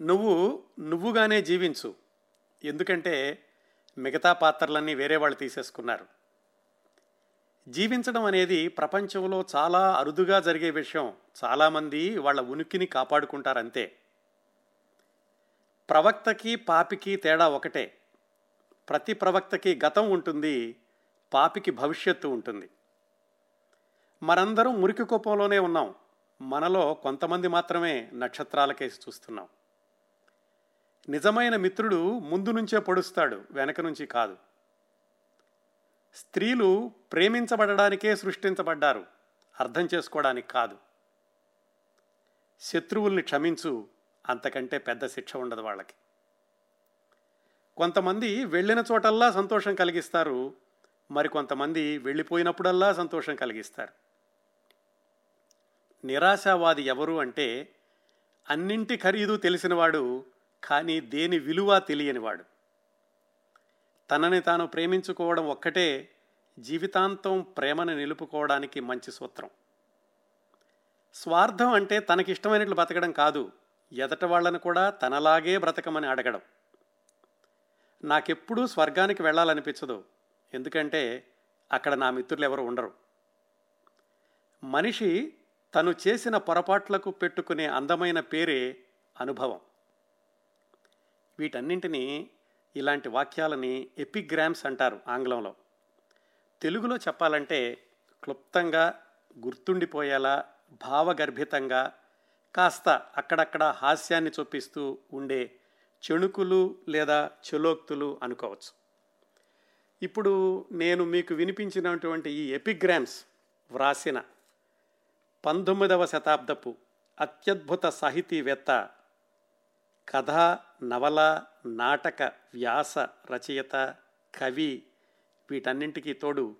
నువ్వు నువ్వుగానే జీవించు. ఎందుకంటే మిగతా పాత్రలన్నీ వేరే వాళ్ళు తీసేసుకున్నారు. జీవించడం అనేది ప్రపంచంలో చాలా అరుదుగా జరిగే విషయం. చాలామంది వాళ్ళ ఉనికిని కాపాడుకుంటారంతే ప్రవక్తకి పాపికి తేడా ఒకటే. ప్రతి ప్రవక్తకి గతం ఉంటుంది పాపికి భవిష్యత్తు ఉంటుంది. మనందరం మురికి కోపంలోనే ఉన్నాం. మనలో కొంతమంది మాత్రమే నక్షత్రాలకేసి చూస్తున్నాం. నిజమైన మిత్రుడు ముందు నుంచే పొడుస్తాడు వెనక నుంచి కాదు. స్త్రీలు ప్రేమించబడడానికే సృష్టించబడ్డారు అర్థం చేసుకోవడానికి కాదు. శత్రువుల్ని క్షమించు అంతకంటే పెద్ద శిక్ష ఉండదు వాళ్ళకి. కొంతమంది వెళ్ళిన చోటల్లా సంతోషం కలిగిస్తారు మరి కొంతమంది వెళ్ళిపోయినప్పుడల్లా సంతోషం కలిగిస్తారు. నిరాశావాది ఎవరు అంటే అన్నింటి ఖరీదు తెలిసినవాడు కానీ దేని విలువ తెలియనివాడు. తనని తాను ప్రేమించుకోవడం ఒక్కటే జీవితాంతం ప్రేమను నిలుపుకోవడానికి మంచి సూత్రం. స్వార్థం అంటే తనకిష్టమైనట్లు బతకడం కాదు ఎదట వాళ్ళను కూడా తనలాగే బ్రతకమని అడగడం. నాకెప్పుడూ స్వర్గానికి వెళ్ళాలనిపించదు ఎందుకంటే అక్కడ నా మిత్రులు ఎవరు ఉండరు. మనిషి తను చేసిన పొరపాట్లకు పెట్టుకునే అందమైన పేరే అనుభవం. వీటన్నింటినీ ఇలాంటి వాక్యాలని ఎపిగ్రామ్స్ అంటారు ఆంగ్లంలో. తెలుగులో చెప్పాలంటే క్లుప్తంగా గుర్తుండిపోయేలా భావగర్భితంగా కాస్త అక్కడక్కడ హాస్యాన్ని చొప్పిస్తూ ఉండే చెణుకులు లేదా చెలోక్తులు అనుకోవచ్చు. ఇప్పుడు నేను మీకు వినిపించినటువంటి ఈ ఎపిగ్రామ్స్ వ్రాసిన పంతొమ్మిదవ శతాబ్దపు అత్యద్భుత సాహితీవేత్త కథ నవల నాటక వ్యాస రచయిత కవి వీటన్నింటికీ తోడు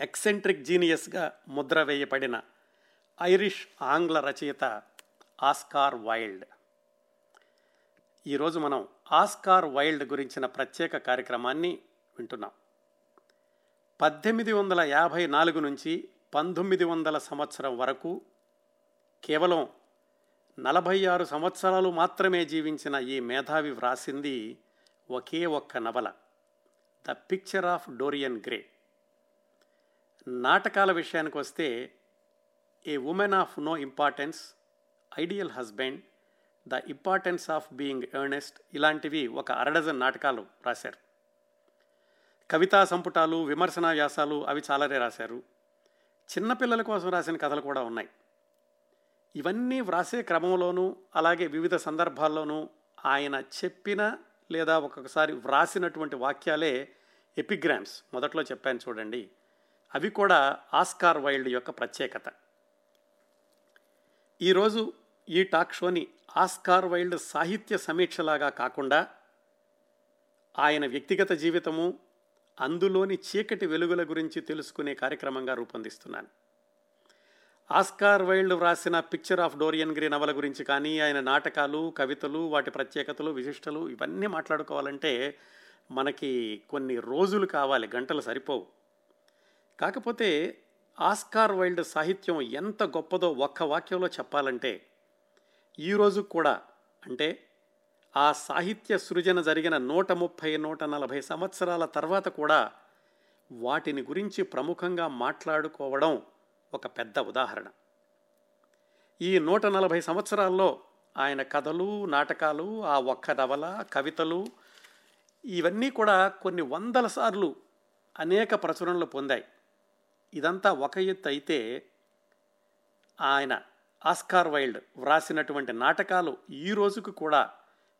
ఎక్సెంట్రిక్ జీనియస్గా ముద్ర వేయబడిన ఐరిష్ ఆంగ్ల రచయిత ఆస్కార్ వైల్డ్. ఈరోజు మనం ఆస్కార్ వైల్డ్ గురించిన ప్రత్యేక కార్యక్రమాన్ని వింటున్నాం. పద్దెనిమిది వందల యాభై నాలుగు నుంచి పంతొమ్మిది వందల సంవత్సరం వరకు కేవలం నలభై ఆరు సంవత్సరాలు మాత్రమే జీవించిన ఈ మేధావి వ్రాసింది ఒకే ఒక్క నవల the picture of Dorian Gray. నాటకాల విషయానికి వస్తే a woman of no importance ideal husband the importance of being Earnest ఇలాంటివి ఒక అరడజన్ నాటకాలు రాశారు. కవితా సంపుటాలు విమర్శనా వ్యాసాలు అవి చాలానే రాశారు. చిన్నపిల్లల కోసం రాసిన కథలు కూడా ఉన్నాయి. ఇవన్నీ వ్రాసే క్రమంలోనూ అలాగే వివిధ సందర్భాల్లోనూ ఆయన చెప్పిన లేదా ఒక్కొక్కసారి వ్రాసినటువంటి వాక్యాలే ఎపిగ్రామ్స్. మొదట్లో చెప్పాను చూడండి. అవి కూడా ఆస్కార్ వైల్డ్ యొక్క ప్రత్యేకత. ఈరోజు ఈ టాక్ షోని ఆస్కార్ వైల్డ్ సాహిత్య సమీక్షలాగా కాకుండా ఆయన వ్యక్తిగత జీవితము అందులోని చీకటి వెలుగుల గురించి తెలుసుకునే కార్యక్రమంగా రూపొందిస్తున్నాను. ఆస్కార్ వైల్డ్ వ్రాసిన పిక్చర్ ఆఫ్ డోరియన్ గ్రీ నవల గురించి కానీ ఆయన నాటకాలు కవితలు వాటి ప్రత్యేకతలు విశిష్టలు ఇవన్నీ మాట్లాడుకోవాలంటే మనకి కొన్ని రోజులు కావాలి గంటలు సరిపోవు. కాకపోతే ఆస్కార్ వైల్డ్ సాహిత్యం ఎంత గొప్పదో ఒక్క వాక్యంలో చెప్పాలంటే ఈరోజు కూడా అంటే ఆ సాహిత్య సృజన జరిగిన నూట ముప్పై నూట నలభై సంవత్సరాల తర్వాత కూడా వాటిని గురించి ప్రముఖంగా మాట్లాడుకోవడం ఒక పెద్ద ఉదాహరణ. ఈ నూట నలభై సంవత్సరాల్లో ఆయన కథలు నాటకాలు ఆ ఒక్క నవల కవితలు ఇవన్నీ కూడా కొన్ని వందల సార్లు అనేక ప్రచురణలు పొందాయి. ఇదంతా ఒక ఎత్తు అయితే ఆయన ఆస్కార్ వైల్డ్ వ్రాసినటువంటి నాటకాలు ఈ రోజుకు కూడా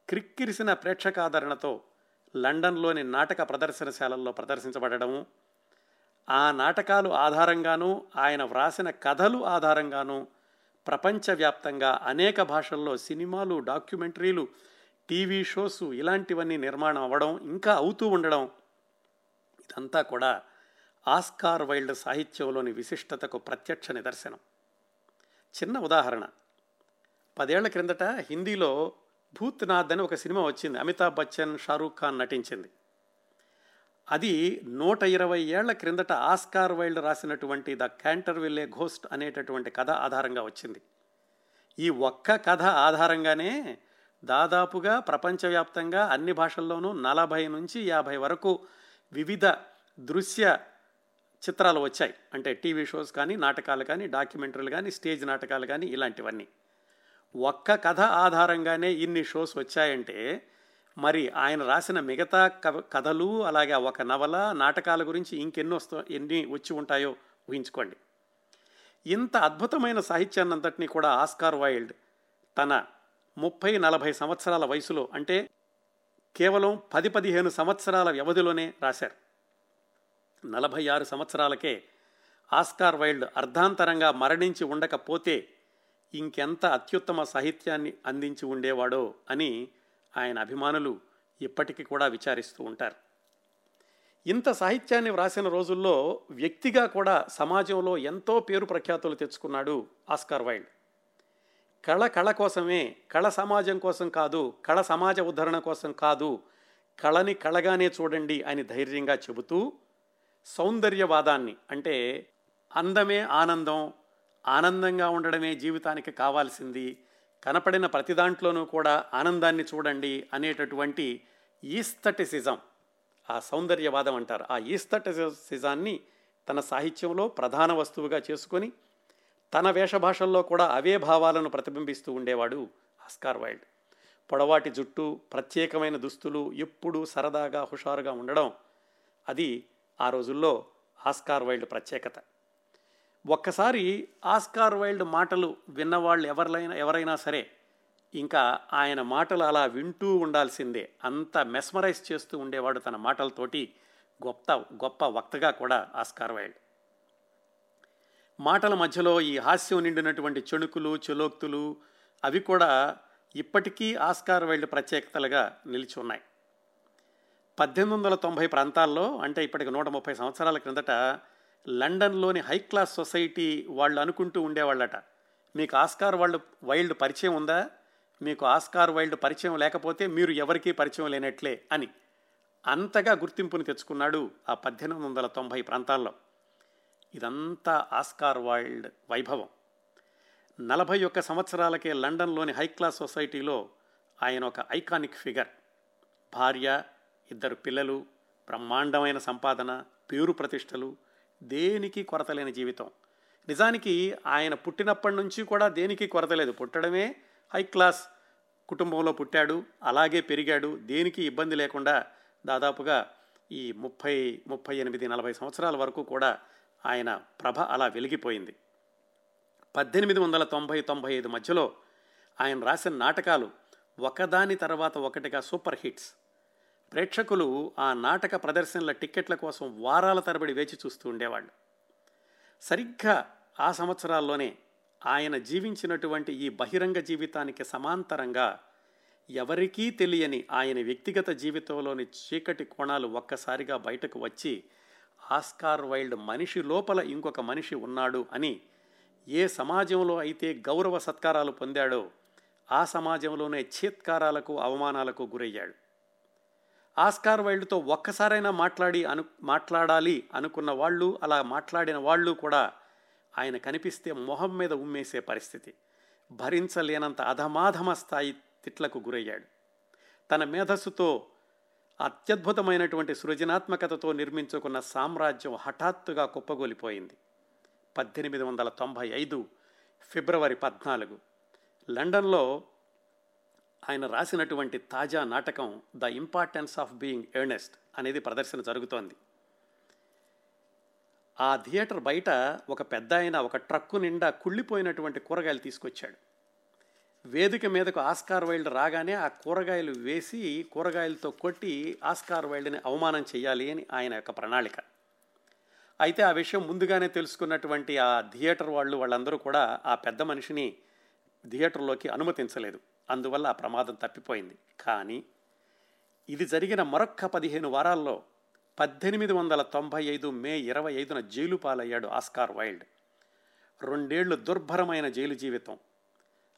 క్రిక్కిరిసిన ప్రేక్షకాదరణతో లండన్లోని నాటక ప్రదర్శనశాలల్లో ప్రదర్శించబడడము ఆ నాటకాలు ఆధారంగానూ ఆయన వ్రాసిన కథలు ఆధారంగానూ ప్రపంచవ్యాప్తంగా అనేక భాషల్లో సినిమాలు డాక్యుమెంటరీలు టీవీ షోస్ ఇలాంటివన్నీ నిర్మాణం అవ్వడం ఇంకా అవుతూ ఉండడం ఇదంతా కూడా ఆస్కార్ వైల్డ్ సాహిత్యంలోని విశిష్టతకు ప్రత్యక్ష నిదర్శనం. చిన్న ఉదాహరణ. పదేళ్ళ క్రిందట హిందీలో భూత్నాథ్ అని ఒక సినిమా వచ్చింది. అమితాబ్ బచ్చన్ షారూఖ్ ఖాన్ నటించింది. అది నూట ఇరవై ఏళ్ళ క్రిందట ఆస్కార్ వైల్డ్ రాసినటువంటి ద క్యాంటర్ విల్లే ఘోస్ట్ అనేటటువంటి కథ ఆధారంగా వచ్చింది. ఈ ఒక్క కథ ఆధారంగానే దాదాపుగా ప్రపంచవ్యాప్తంగా అన్ని భాషల్లోనూ నలభై నుంచి యాభై వరకు వివిధ దృశ్య చిత్రాలు వచ్చాయి. అంటే టీవీ షోస్ కానీ నాటకాలు కానీ డాక్యుమెంటరీలు కానీ స్టేజ్ నాటకాలు కానీ ఇలాంటివన్నీ. ఒక్క కథ ఆధారంగానే ఇన్ని షోస్ వచ్చాయంటే మరి ఆయన రాసిన మిగతా కథలు అలాగే ఒక నవల నాటకాల గురించి ఇంకెన్ని వస్తా ఎన్ని వచ్చి ఉంటాయో ఊహించుకోండి. ఇంత అద్భుతమైన సాహిత్యాన్ని అంతటినీ కూడా ఆస్కార్ వైల్డ్ తన ముప్పై నలభై సంవత్సరాల వయసులో అంటే కేవలం పది పదిహేను సంవత్సరాల వ్యవధిలోనే రాశారు. నలభై ఆరు సంవత్సరాలకే ఆస్కార్ వైల్డ్ అర్ధాంతరంగా మరణించి ఉండకపోతే ఇంకెంత అత్యుత్తమ సాహిత్యాన్ని అందించి ఉండేవాడో అని ఆయన అభిమానులు ఇప్పటికీ కూడా విచారిస్తూ ఉంటారు. ఇంత సాహిత్యాన్ని వ్రాసిన రోజుల్లో వ్యక్తిగా కూడా సమాజంలో ఎంతో పేరు ప్రఖ్యాతులు తెచ్చుకున్నాడు ఆస్కార్ వైల్డ్. కళ కళ కోసమే కళ సమాజం కోసం కాదు కళ సమాజ ఉద్ధరణ కోసం కాదు కళని కళగానే చూడండి అని ధైర్యంగా చెబుతూ సౌందర్యవాదాన్ని అంటే అందమే ఆనందం ఆనందంగా ఉండడమే జీవితానికి కావాల్సింది కనపడిన ప్రతి దాంట్లోనూ కూడా ఆనందాన్ని చూడండి అనేటటువంటి ఈస్థటిసిజం. ఆ సౌందర్యవాదం అంటారు. ఆ ఈస్థటిసిజాన్ని తన సాహిత్యంలో ప్రధాన వస్తువుగా చేసుకొని తన వేషభాషల్లో కూడా అవే భావాలను ప్రతిబింబిస్తూ ఉండేవాడు ఆస్కార్ వైల్డ్. పొడవాటి జుట్టు ప్రత్యేకమైన దుస్తులు ఎప్పుడూ సరదాగా హుషారుగా ఉండడం అది ఆ రోజుల్లో ఆస్కార్ వైల్డ్ ప్రత్యేకత. ఒక్కసారి ఆస్కార్ వైల్డ్ మాటలు విన్నవాళ్ళు ఎవరైనా ఎవరైనా సరే ఇంకా ఆయన మాటలు అలా వింటూ ఉండాల్సిందే. అంత మెస్మరైజ్ చేస్తూ ఉండేవాడు తన మాటలతోటి గొప్ప గొప్ప వక్తగా కూడా ఆస్కార్ వైల్డ్. మాటల మధ్యలో ఈ హాస్యం నిండినటువంటి చెణుకులు చెలోక్తులు అవి కూడా ఇప్పటికీ ఆస్కార్ వైల్డ్ ప్రత్యేకతలుగా నిలిచి ఉన్నాయి. పద్దెనిమిది వందల తొంభై ప్రాంతాల్లో అంటే ఇప్పటికి నూట ముప్పై సంవత్సరాల క్రిందట లండన్లోని హై క్లాస్ సొసైటీ వాళ్ళు అనుకుంటూ ఉండేవాళ్ళట. మీకు ఆస్కార్ వాళ్ళు వైల్డ్ పరిచయం ఉందా? మీకు ఆస్కార్ వైల్డ్ పరిచయం లేకపోతే మీరు ఎవరికీ పరిచయం లేనట్లే అని అంతగా గుర్తింపును తెచ్చుకున్నాడు ఆ పద్దెనిమిది వందల తొంభై ప్రాంతాల్లో. ఇదంతా ఆస్కార్ వైల్డ్ వైభవం. నలభై ఒక్క సంవత్సరాలకే లండన్లోని హై క్లాస్ సొసైటీలో ఆయన ఒక ఐకానిక్ ఫిగర్. భార్య ఇద్దరు పిల్లలు బ్రహ్మాండమైన సంపాదన పేరు ప్రతిష్టలు దేనికి కొరత లేని జీవితం. నిజానికి ఆయన పుట్టినప్పటి నుంచి కూడా దేనికి కొరత లేదు. పుట్టడమే హై క్లాస్ కుటుంబంలో పుట్టాడు అలాగే పెరిగాడు. దేనికి ఇబ్బంది లేకుండా దాదాపుగా ఈ ముప్పై ముప్పై ఎనిమిది నలభై సంవత్సరాల వరకు కూడా ఆయన ప్రభ అలా వెలిగిపోయింది. పద్దెనిమిది వందల తొంభై తొంభై ఐదు మధ్యలో ఆయన రాసిన నాటకాలు ఒకదాని తర్వాత ఒకటిగా సూపర్ హిట్స్. ప్రేక్షకులు ఆ నాటక ప్రదర్శనల టిక్కెట్ల కోసం వారాల తరబడి వేచి చూస్తూ ఉండేవాళ్ళు. సరిగ్గా ఆ సంవత్సరాల్లోనే ఆయన జీవించినటువంటి ఈ బహిరంగ జీవితానికి సమాంతరంగా ఎవరికీ తెలియని ఆయన వ్యక్తిగత జీవితంలోని చీకటి కోణాలు ఒక్కసారిగా బయటకు వచ్చి ఆస్కార్ వైల్డ్ మనిషి లోపల ఇంకొక మనిషి ఉన్నాడు అని ఏ సమాజంలో అయితే గౌరవ సత్కారాలు పొందాడో ఆ సమాజంలోనే చీత్కారాలకు అవమానాలకు గురయ్యాడు. ఆస్కార్ వైల్డ్తో ఒక్కసారైనా మాట్లాడి అను మాట్లాడాలి అనుకున్న వాళ్ళు అలా మాట్లాడిన వాళ్ళు కూడా ఆయన కనిపిస్తే మొహం మీద ఉమ్మేసే పరిస్థితి. భరించలేనంత అధమాధమ స్థాయి తిట్లకు గురయ్యాడు. తన మేధస్సుతో అత్యద్భుతమైనటువంటి సృజనాత్మకతతో నిర్మించుకున్న సామ్రాజ్యం హఠాత్తుగా కుప్పగొలిపోయింది. పద్దెనిమిది వందల తొంభై ఐదు ఫిబ్రవరి పద్నాలుగు. లండన్లో ఆయన రాసినటువంటి తాజా నాటకం the importance of being Earnest అనేది ప్రదర్శన జరుగుతోంది. ఆ థియేటర్ బయట ఒక పెద్ద ఆయన ఒక ట్రక్కు నిండా కుళ్ళిపోయినటువంటి కూరగాయలు తీసుకొచ్చాడు. వేదిక మీదకు ఆస్కార్ వైల్డ్ రాగానే ఆ కూరగాయలు వేసి కూరగాయలతో కొట్టి ఆస్కార్ వైల్డ్ని అవమానం చేయాలి అని ఆయన యొక్క ప్రణాళిక. అయితే ఆ విషయం ముందుగానే తెలుసుకున్నటువంటి ఆ థియేటర్ వాళ్ళు వాళ్ళందరూ కూడా ఆ పెద్ద మనిషిని థియేటర్లోకి అనుమతించలేదు. అందువల్ల ఆ ప్రమాదం తప్పిపోయింది. కానీ ఇది జరిగిన మరొక్క పదిహేను వారాల్లో పద్దెనిమిది వందల తొంభై ఐదు మే ఇరవై ఐదున జైలు పాలయ్యాడు ఆస్కార్ వైల్డ్. రెండేళ్ళు దుర్భరమైన జైలు జీవితం.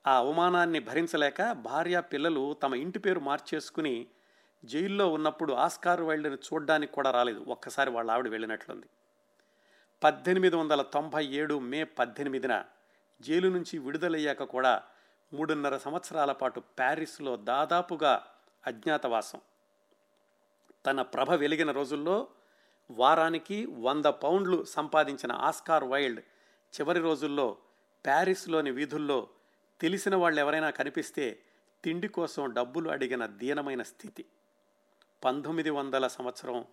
ఆ అవమానాన్ని భరించలేక భార్య పిల్లలు తమ ఇంటి పేరు మార్చేసుకుని జైల్లో ఉన్నప్పుడు ఆస్కార్ వైల్డ్ని చూడ్డానికి కూడా రాలేదు. ఒక్కసారి వాళ్ళ ఆవిడ వెళ్ళినట్లుంది. పద్దెనిమిది వందల తొంభై ఏడు మే పద్దెనిమిదిన జైలు నుంచి విడుదలయ్యాక కూడా మూడున్నర సంవత్సరాల పాటు ప్యారిస్లో దాదాపుగా అజ్ఞాతవాసం. తన ప్రభ వెలిగిన రోజుల్లో వారానికి వంద పౌండ్లు సంపాదించిన ఆస్కార్ వైల్డ్ చివరి రోజుల్లో ప్యారిస్లోని వీధుల్లో తెలిసిన వాళ్ళు ఎవరైనా కనిపిస్తే తిండి కోసం డబ్బులు అడిగిన దీనమైన స్థితి. పంతొమ్మిది వందల సంవత్సరం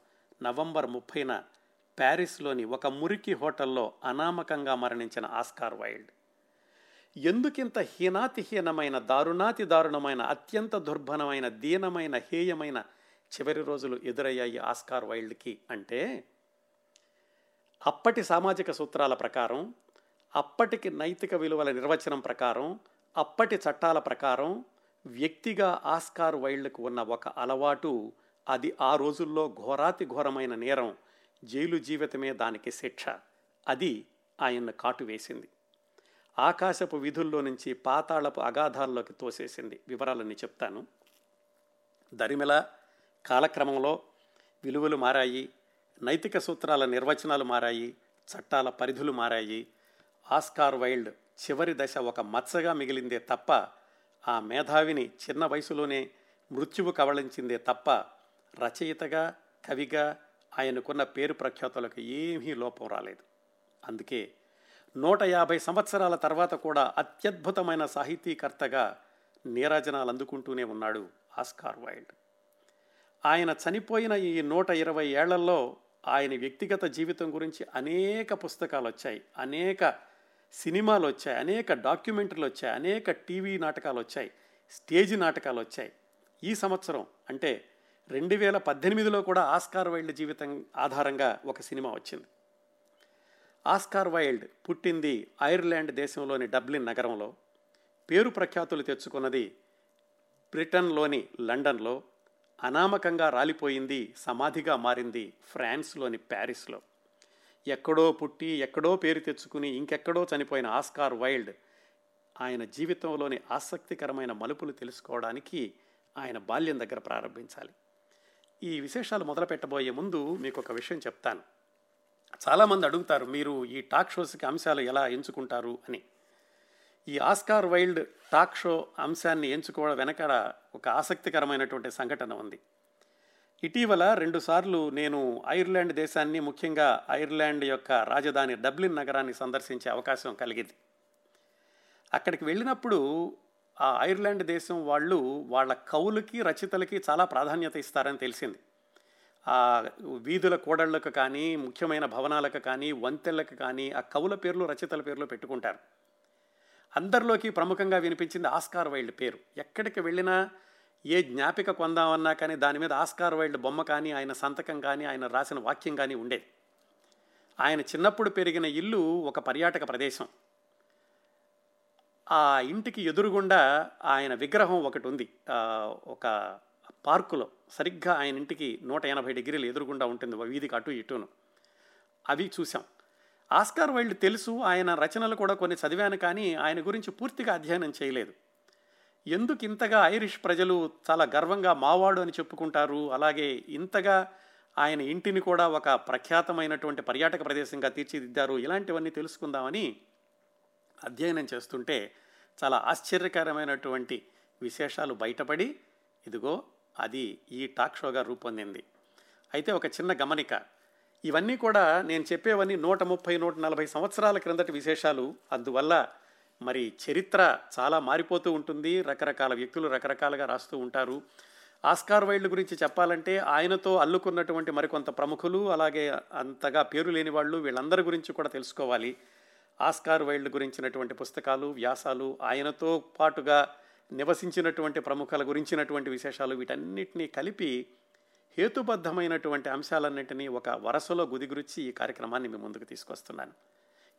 నవంబర్ ముప్పైన ప్యారిస్లోని ఒక మురికి హోటల్లో అనామకంగా మరణించిన ఆస్కార్ వైల్డ్. ఎందుకింత హీనాతిహీనమైన దారుణాతి దారుణమైన అత్యంత దుర్భనమైన దీనమైన హేయమైన చివరి రోజులు ఎదురయ్యాయి ఆస్కార్ వైల్డ్కి అంటే అప్పటి సామాజిక సూత్రాల ప్రకారం అప్పటికి నైతిక విలువల నిర్వచనం ప్రకారం అప్పటి చట్టాల ప్రకారం వ్యక్తిగా ఆస్కార్ వైల్డ్కు ఉన్న ఒక అలవాటు అది ఆ రోజుల్లో ఘోరాతి ఘోరమైన నేరం జైలు జీవితమే దానికి శిక్ష. అది ఆయన్ను కాటు వేసింది. ఆకాశపు విధుల్లో నుంచి పాతాళపు అగాధాల్లోకి తోసేసింది. వివరాలన్నీ చెప్తాను. దరిమిల కాలక్రమంలో విలువలు మారాయి. నైతిక సూత్రాల నిర్వచనాలు మారాయి. చట్టాల పరిధులు మారాయి. ఆస్కార్ వైల్డ్ చివరి దశ ఒక మచ్చగా మిగిలిందే తప్ప ఆ మేధావిని చిన్న వయసులోనే మృత్యువు కవళించిందే తప్ప రచయితగా కవిగా ఆయనకున్న పేరు ప్రఖ్యాతులకు ఏమీ లోపం రాలేదు. అందుకే నూట యాభై సంవత్సరాల తర్వాత కూడా అత్యద్భుతమైన సాహితీకర్తగా నీరాజనాలు అందుకుంటూనే ఉన్నాడు ఆస్కార్ వైల్డ్. ఆయన చనిపోయిన ఈ నూట ఇరవై ఏళ్ళలో ఆయన వ్యక్తిగత జీవితం గురించి అనేక పుస్తకాలు వచ్చాయి అనేక సినిమాలు వచ్చాయి అనేక డాక్యుమెంటరీలు వచ్చాయి అనేక టీవీ నాటకాలు వచ్చాయి స్టేజ్ నాటకాలు వచ్చాయి. ఈ సంవత్సరం అంటే రెండు వేల పద్దెనిమిదిలో కూడా ఆస్కార్ వైల్డ్ జీవితం ఆధారంగా ఒక సినిమా వచ్చింది. ఆస్కార్ వైల్డ్ పుట్టింది ఐర్లాండ్ దేశంలోని డబ్లిన్ నగరంలో. పేరు ప్రఖ్యాతులు తెచ్చుకున్నది బ్రిటన్లోని లండన్లో అనామకంగా రాలిపోయింది సమాధిగా మారింది ఫ్రాన్స్లోని ప్యారిస్లో. ఎక్కడో పుట్టి ఎక్కడో పేరు తెచ్చుకుని ఇంకెక్కడో చనిపోయిన ఆస్కార్ వైల్డ్ ఆయన జీవితంలోని ఆసక్తికరమైన మలుపులు తెలుసుకోవడానికి ఆయన బాల్యం దగ్గర ప్రారంభించాలి. ఈ విశేషాలు మొదలు పెట్టబోయే ముందు మీకు ఒక విషయం చెప్తాను. చాలామంది అడుగుతారు మీరు ఈ టాక్ షోస్కి అంశాలు ఎలా ఎంచుకుంటారు? అని. ఈ ఆస్కార్ వైల్డ్ టాక్ షో అంశాన్ని ఎంచుకోవడం వెనకాల ఒక ఆసక్తికరమైనటువంటి సంఘటన ఉంది. ఇటీవల రెండుసార్లు నేను ఐర్లాండ్ దేశాన్ని ముఖ్యంగా ఐర్లాండ్ యొక్క రాజధాని డబ్లిన్ నగరాన్ని సందర్శించే అవకాశం కలిగింది. అక్కడికి వెళ్ళినప్పుడు ఆ ఐర్లాండ్ దేశం వాళ్ళు వాళ్ళ కవులకి రచయితలకి చాలా ప్రాధాన్యత ఇస్తారని తెలిసింది. వీధుల కూడళ్ళకు కానీ ముఖ్యమైన భవనాలకు కానీ వంతెలకు కానీ ఆ కవుల పేర్లు రచయితల పేర్లు పెట్టుకుంటారు. అందరిలోకి ప్రముఖంగా వినిపించింది ఆస్కార్ వైల్డ్ పేరు. ఎక్కడికి వెళ్ళినా ఏ జ్ఞాపిక కొందామన్నా కానీ దాని మీద ఆస్కార్ వైల్డ్ బొమ్మ కానీ ఆయన సంతకం కానీ ఆయన రాసిన వాక్యం కానీ ఉండేది. ఆయన చిన్నప్పుడు పెరిగిన ఇల్లు ఒక పర్యాటక ప్రదేశం. ఆ ఇంటికి ఎదురుగుండా ఆయన విగ్రహం ఒకటి ఉంది. ఒక పార్కులో సరిగ్గా ఆయన ఇంటికి నూట ఎనభై డిగ్రీలు ఎదురుగుండా ఉంటుంది వీధికి అటు ఇటును. అవి చూసాం ఆస్కార్ వైల్డ్ తెలుసు ఆయన రచనలు కూడా కొన్ని చదివాను కానీ ఆయన గురించి పూర్తిగా అధ్యయనం చేయలేదు. ఎందుకు ఇంతగా ఐరిష్ ప్రజలు చాలా గర్వంగా మావాడు అని చెప్పుకుంటారు? అలాగే ఇంతగా ఆయన ఇంటిని కూడా ఒక ప్రఖ్యాతమైనటువంటి పర్యాటక ప్రదేశంగా తీర్చిదిద్దారు? ఇలాంటివన్నీ తెలుసుకుందామని అధ్యయనం చేస్తుంటే చాలా ఆశ్చర్యకరమైనటువంటి విశేషాలు బయటపడి ఇదిగో అది ఈ టాక్ షోగా రూపొందింది. అయితే ఒక చిన్న గమనిక. ఇవన్నీ కూడా నేను చెప్పేవన్నీ నూట ముప్పై నూట నలభై సంవత్సరాల క్రిందటి విశేషాలు. అందువల్ల మరి చరిత్ర చాలా మారిపోతూ ఉంటుంది. రకరకాల వ్యక్తులు రకరకాలుగా రాస్తూ ఉంటారు. ఆస్కార్ వైల్డ్ గురించి చెప్పాలంటే ఆయనతో అల్లుకున్నటువంటి మరికొంత ప్రముఖులు అలాగే అంతగా పేరు లేని వాళ్ళు వీళ్ళందరి గురించి కూడా తెలుసుకోవాలి. ఆస్కార్ వైల్డ్ గురించినటువంటి పుస్తకాలు వ్యాసాలు ఆయనతో పాటుగా నివసించినటువంటి ప్రముఖుల గురించినటువంటి విశేషాలు వీటన్నిటినీ కలిపి హేతుబద్ధమైనటువంటి అంశాలన్నింటినీ ఒక వరసలో గుదిగురించి ఈ కార్యక్రమాన్ని మీ ముందుకు తీసుకొస్తున్నాను.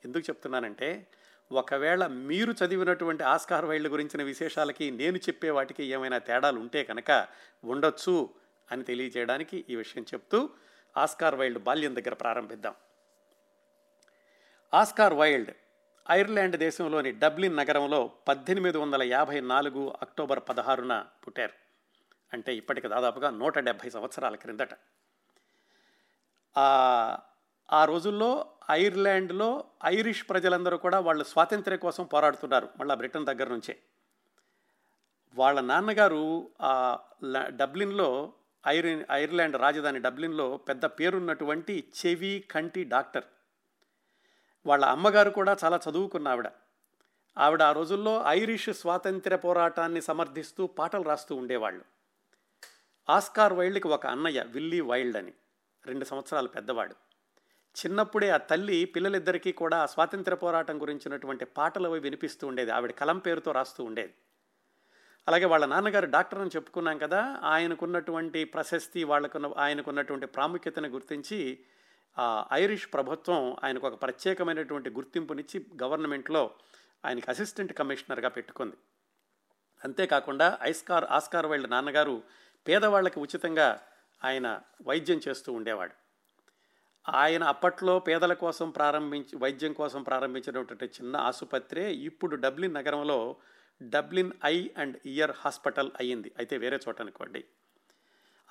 ఎందుకు చెప్తున్నానంటే ఒకవేళ మీరు చదివినటువంటి ఆస్కార్ వైల్డ్ గురించిన విశేషాలకి నేను చెప్పే వాటికి ఏమైనా తేడాలు ఉంటే కనుక ఉండొచ్చు అని తెలియజేయడానికి ఈ విషయం చెప్తూ ఆస్కార్ వైల్డ్ బాల్యం దగ్గర ప్రారంభిద్దాం. ఆస్కార్ వైల్డ్ ఐర్లాండ్ దేశంలోని డబ్లిన్ నగరంలో పద్దెనిమిది వందల యాభై నాలుగు అక్టోబర్ పదహారున పుట్టారు. అంటే ఇప్పటికి దాదాపుగా నూట డెబ్భై సంవత్సరాల క్రిందట. ఆ రోజుల్లో ఐర్లాండ్లో ఐరిష్ ప్రజలందరూ కూడా వాళ్ళు స్వాతంత్ర్యం కోసం పోరాడుతున్నారు మళ్ళీ బ్రిటన్ దగ్గర నుంచే. వాళ్ళ నాన్నగారు ఆ ల- డబ్లిన్లో ఐర్ ఐర్లాండ్ రాజధాని డబ్లిన్లో పెద్ద పేరున్నటువంటి చెవి కంటి డాక్టర్. వాళ్ళ అమ్మగారు కూడా చాలా చదువుకున్న ఆవిడ ఆవిడ ఆ రోజుల్లో ఐరిష్ స్వాతంత్ర్య పోరాటాన్ని సమర్థిస్తూ పాటలు రాస్తూ ఉండేవాళ్ళు. ఆస్కార్ వైల్డ్కి ఒక అన్నయ్య విల్లీ వైల్డ్ అని. రెండు సంవత్సరాలు పెద్దవాడు. చిన్నప్పుడే ఆ తల్లి పిల్లలిద్దరికీ కూడా స్వాతంత్ర పోరాటం గురించినటువంటి పాటలు అవి వినిపిస్తూ ఉండేది. ఆవిడ కలం పేరుతో రాస్తూ ఉండేది. అలాగే వాళ్ళ నాన్నగారు డాక్టర్ అని చెప్పుకున్నాం కదా ఆయనకున్నటువంటి ప్రశస్తి వాళ్ళకున్న ఆయనకున్నటువంటి ప్రాముఖ్యతను గుర్తించి ఐరిష్ ప్రభుత్వం ఆయనకు ఒక ప్రత్యేకమైనటువంటి గుర్తింపునిచ్చి గవర్నమెంట్లో ఆయనకి అసిస్టెంట్ కమిషనర్గా పెట్టుకుంది. అంతేకాకుండా ఐస్కార్ ఆస్కార్ వైల్డ్ నాన్నగారు పేదవాళ్ళకి ఉచితంగా ఆయన వైద్యం చేస్తూ ఉండేవాడు. ఆయన అప్పట్లో పేదల కోసం ప్రారంభించి వైద్యం కోసం ప్రారంభించినటువంటి చిన్న ఆసుపత్రే ఇప్పుడు డబ్లిన్ నగరంలో Dublin eye and ear hospital అయ్యింది. అయితే వేరే చోట అనుకోండి.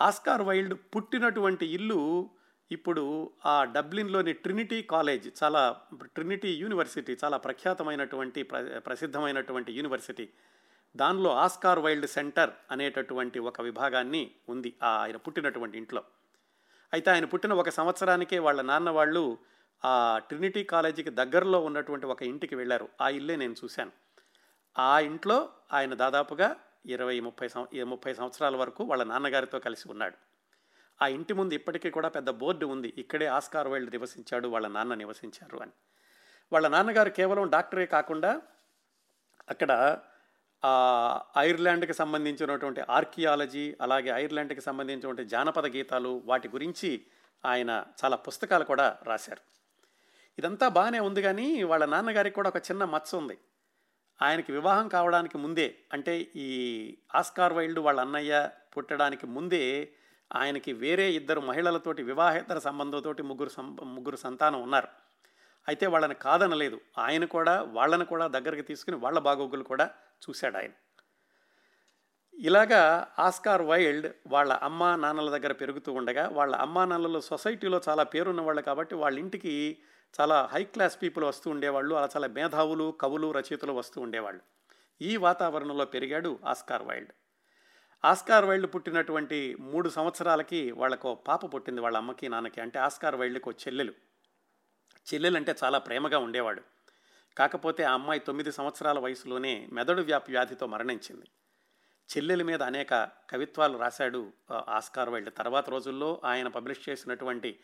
ఆస్కార్ వైల్డ్ పుట్టినటువంటి ఇల్లు ఇప్పుడు ఆ డబ్లిన్లోని ట్రినిటీ కాలేజ్ చాలా ట్రినిటీ యూనివర్సిటీ చాలా ప్రఖ్యాతమైనటువంటి ప్ర ప్రసిద్ధమైనటువంటి యూనివర్సిటీ. దానిలో ఆస్కార్ వైల్డ్ సెంటర్ అనేటటువంటి ఒక విభాగాన్ని ఉంది ఆ ఆయన పుట్టినటువంటి ఇంట్లో. అయితే ఆయన పుట్టిన ఒక సంవత్సరానికే వాళ్ళ నాన్న వాళ్ళు ఆ ట్రినిటీ కాలేజీకి దగ్గరలో ఉన్నటువంటి ఒక ఇంటికి వెళ్ళారు. ఆ ఇల్లే నేను చూశాను. ఆ ఇంట్లో ఆయన దాదాపుగా ఇరవై ముప్పై సంవ ముప్పై సంవత్సరాల వరకు వాళ్ళ నాన్నగారితో కలిసి ఉన్నాడు. ఆ ఇంటి ముందు ఇప్పటికీ కూడా పెద్ద బోర్డు ఉంది. ఇక్కడే ఆస్కార్ వైల్డ్ నివసించాడు వాళ్ళ నాన్న నివసించారు అని. వాళ్ళ నాన్నగారు కేవలం డాక్టరే కాకుండా అక్కడ ఐర్లాండ్కి సంబంధించినటువంటి ఆర్కియాలజీ అలాగే ఐర్లాండ్కి సంబంధించినటువంటి జానపద గీతాలు వాటి గురించి ఆయన చాలా పుస్తకాలు కూడా రాశారు. ఇదంతా బాగానే ఉంది కానీ వాళ్ళ నాన్నగారికి కూడా ఒక చిన్న మచ్చ ఉంది. ఆయనకి వివాహం కావడానికి ముందే అంటే ఈ ఆస్కార్ వైల్డ్ వాళ్ళ అన్నయ్య పుట్టడానికి ముందే ఆయనకి వేరే ఇద్దరు మహిళలతోటి వివాహేతర సంబంధంతోటి ముగ్గురు సం ముగ్గురు సంతానం ఉన్నారు. అయితే వాళ్ళని కాదనలేదు. ఆయన కూడా వాళ్ళని కూడా దగ్గరికి తీసుకుని వాళ్ళ బాగోగులు కూడా చూశాడు ఆయన. ఇలాగా ఆస్కార్ వైల్డ్ వాళ్ళ అమ్మా నాన్నల దగ్గర పెరుగుతూ ఉండగా వాళ్ళ అమ్మా నాన్నలు సొసైటీలో చాలా పేరున్న వాళ్ళు కాబట్టి వాళ్ళ ఇంటికి చాలా హై క్లాస్ పీపుల్ వస్తూ ఉండేవాళ్ళు అలా చాలా మేధావులు కవులు రచయితలు వస్తూ ఉండేవాళ్ళు. ఈ వాతావరణంలో పెరిగాడు ఆస్కార్ వైల్డ్. ఆస్కార్ వైల్డ్ పుట్టినటువంటి మూడు సంవత్సరాలకి వాళ్ళకు పాప పుట్టింది వాళ్ళ అమ్మకి నాన్నకి. అంటే ఆస్కార్ వైల్డ్కి ఒక చెల్లెలు. చెల్లెలు అంటే చాలా ప్రేమగా ఉండేవాడు. కాకపోతే ఆ అమ్మాయి తొమ్మిది సంవత్సరాల వయసులోనే మెదడు వ్యాపి వ్యాధితో మరణించింది. చెల్లెల మీద అనేక కవిత్వాలు రాశాడు ఆస్కార్ వైల్డ్. తర్వాత రోజుల్లో ఆయన పబ్లిష్ చేసినటువంటి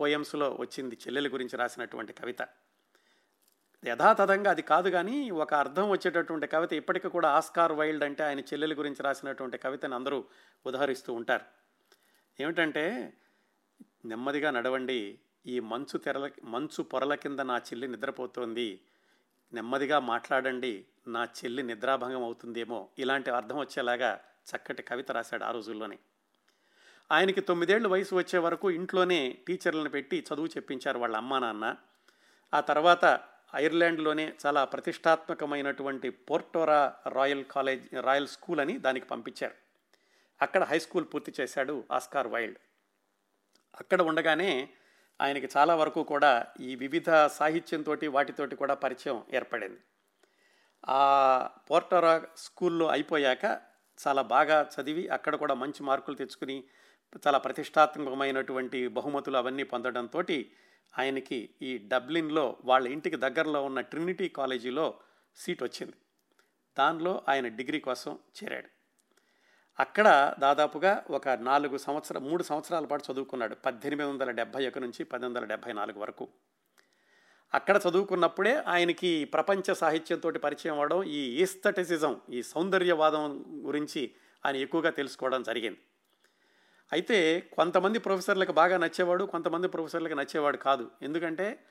పోయమ్స్లో వచ్చింది చెల్లెల గురించి రాసినటువంటి కవిత. యథాతథంగా అది కాదు కానీ ఒక అర్థం వచ్చేటటువంటి కవిత ఇప్పటికీ కూడా ఆస్కార్ వైల్డ్ అంటే ఆయన చెల్లెలి గురించి రాసినటువంటి కవితను అందరూ ఉదహరిస్తూ ఉంటారు. ఏమిటంటే నెమ్మదిగా నడవండి ఈ మంచు తెరల మంచు పొరల కింద నా చెల్లి నిద్రపోతోంది నెమ్మదిగా మాట్లాడండి నా చెల్లి నిద్రాభంగం అవుతుందేమో ఇలాంటి అర్థం వచ్చేలాగా చక్కటి కవిత రాశాడు ఆ రోజుల్లోనే. ఆయనకి తొమ్మిదేళ్ళు వయసు వచ్చే వరకు ఇంట్లోనే టీచర్లను పెట్టి చదువు చెప్పించారు వాళ్ళ అమ్మా నాన్న. ఆ తర్వాత ఐర్లాండ్లోనే చాలా ప్రతిష్టాత్మకమైనటువంటి Portora royal college royal school అని దానికి పంపించారు. అక్కడ హై స్కూల్ పూర్తి చేశాడు ఆస్కార్ వైల్డ్. అక్కడ ఉండగానే ఆయనకి చాలా వరకు కూడా ఈ వివిధ సాహిత్యంతో వాటితోటి కూడా పరిచయం ఏర్పడింది. ఆ పోర్టరా స్కూల్లో అయిపోయాక చాలా బాగా చదివి అక్కడ కూడా మంచి మార్కులు తెచ్చుకుని చాలా ప్రతిష్టాత్మకమైనటువంటి బహుమతులు అవన్నీ పొందడంతో ఆయనకి ఈ డబ్లిన్లో వాళ్ళ ఇంటికి దగ్గరలో ఉన్న ట్రినిటీ కాలేజీలో సీట్ వచ్చింది. దానిలో ఆయన డిగ్రీ కోసం చేరాడు. అక్కడ దాదాపుగా ఒక నాలుగు సంవత్సరం మూడు సంవత్సరాల పాటు చదువుకున్నాడు. పద్దెనిమిది వందల డెబ్భై ఒక నుంచి పద్దెనిమిది వందల డెబ్భై నాలుగు వరకు. అక్కడ చదువుకున్నప్పుడే ఆయనకి ప్రపంచ సాహిత్యంతో పరిచయం అవ్వడం ఈ ఈస్థటిసిజం ఈ సౌందర్యవాదం గురించి ఆయన ఎక్కువగా తెలుసుకోవడం జరిగింది. అయితే కొంతమంది ప్రొఫెసర్లకు బాగా నచ్చేవాడు కొంతమంది ప్రొఫెసర్లకు నచ్చేవాడు కాదు. ఎందుకంటే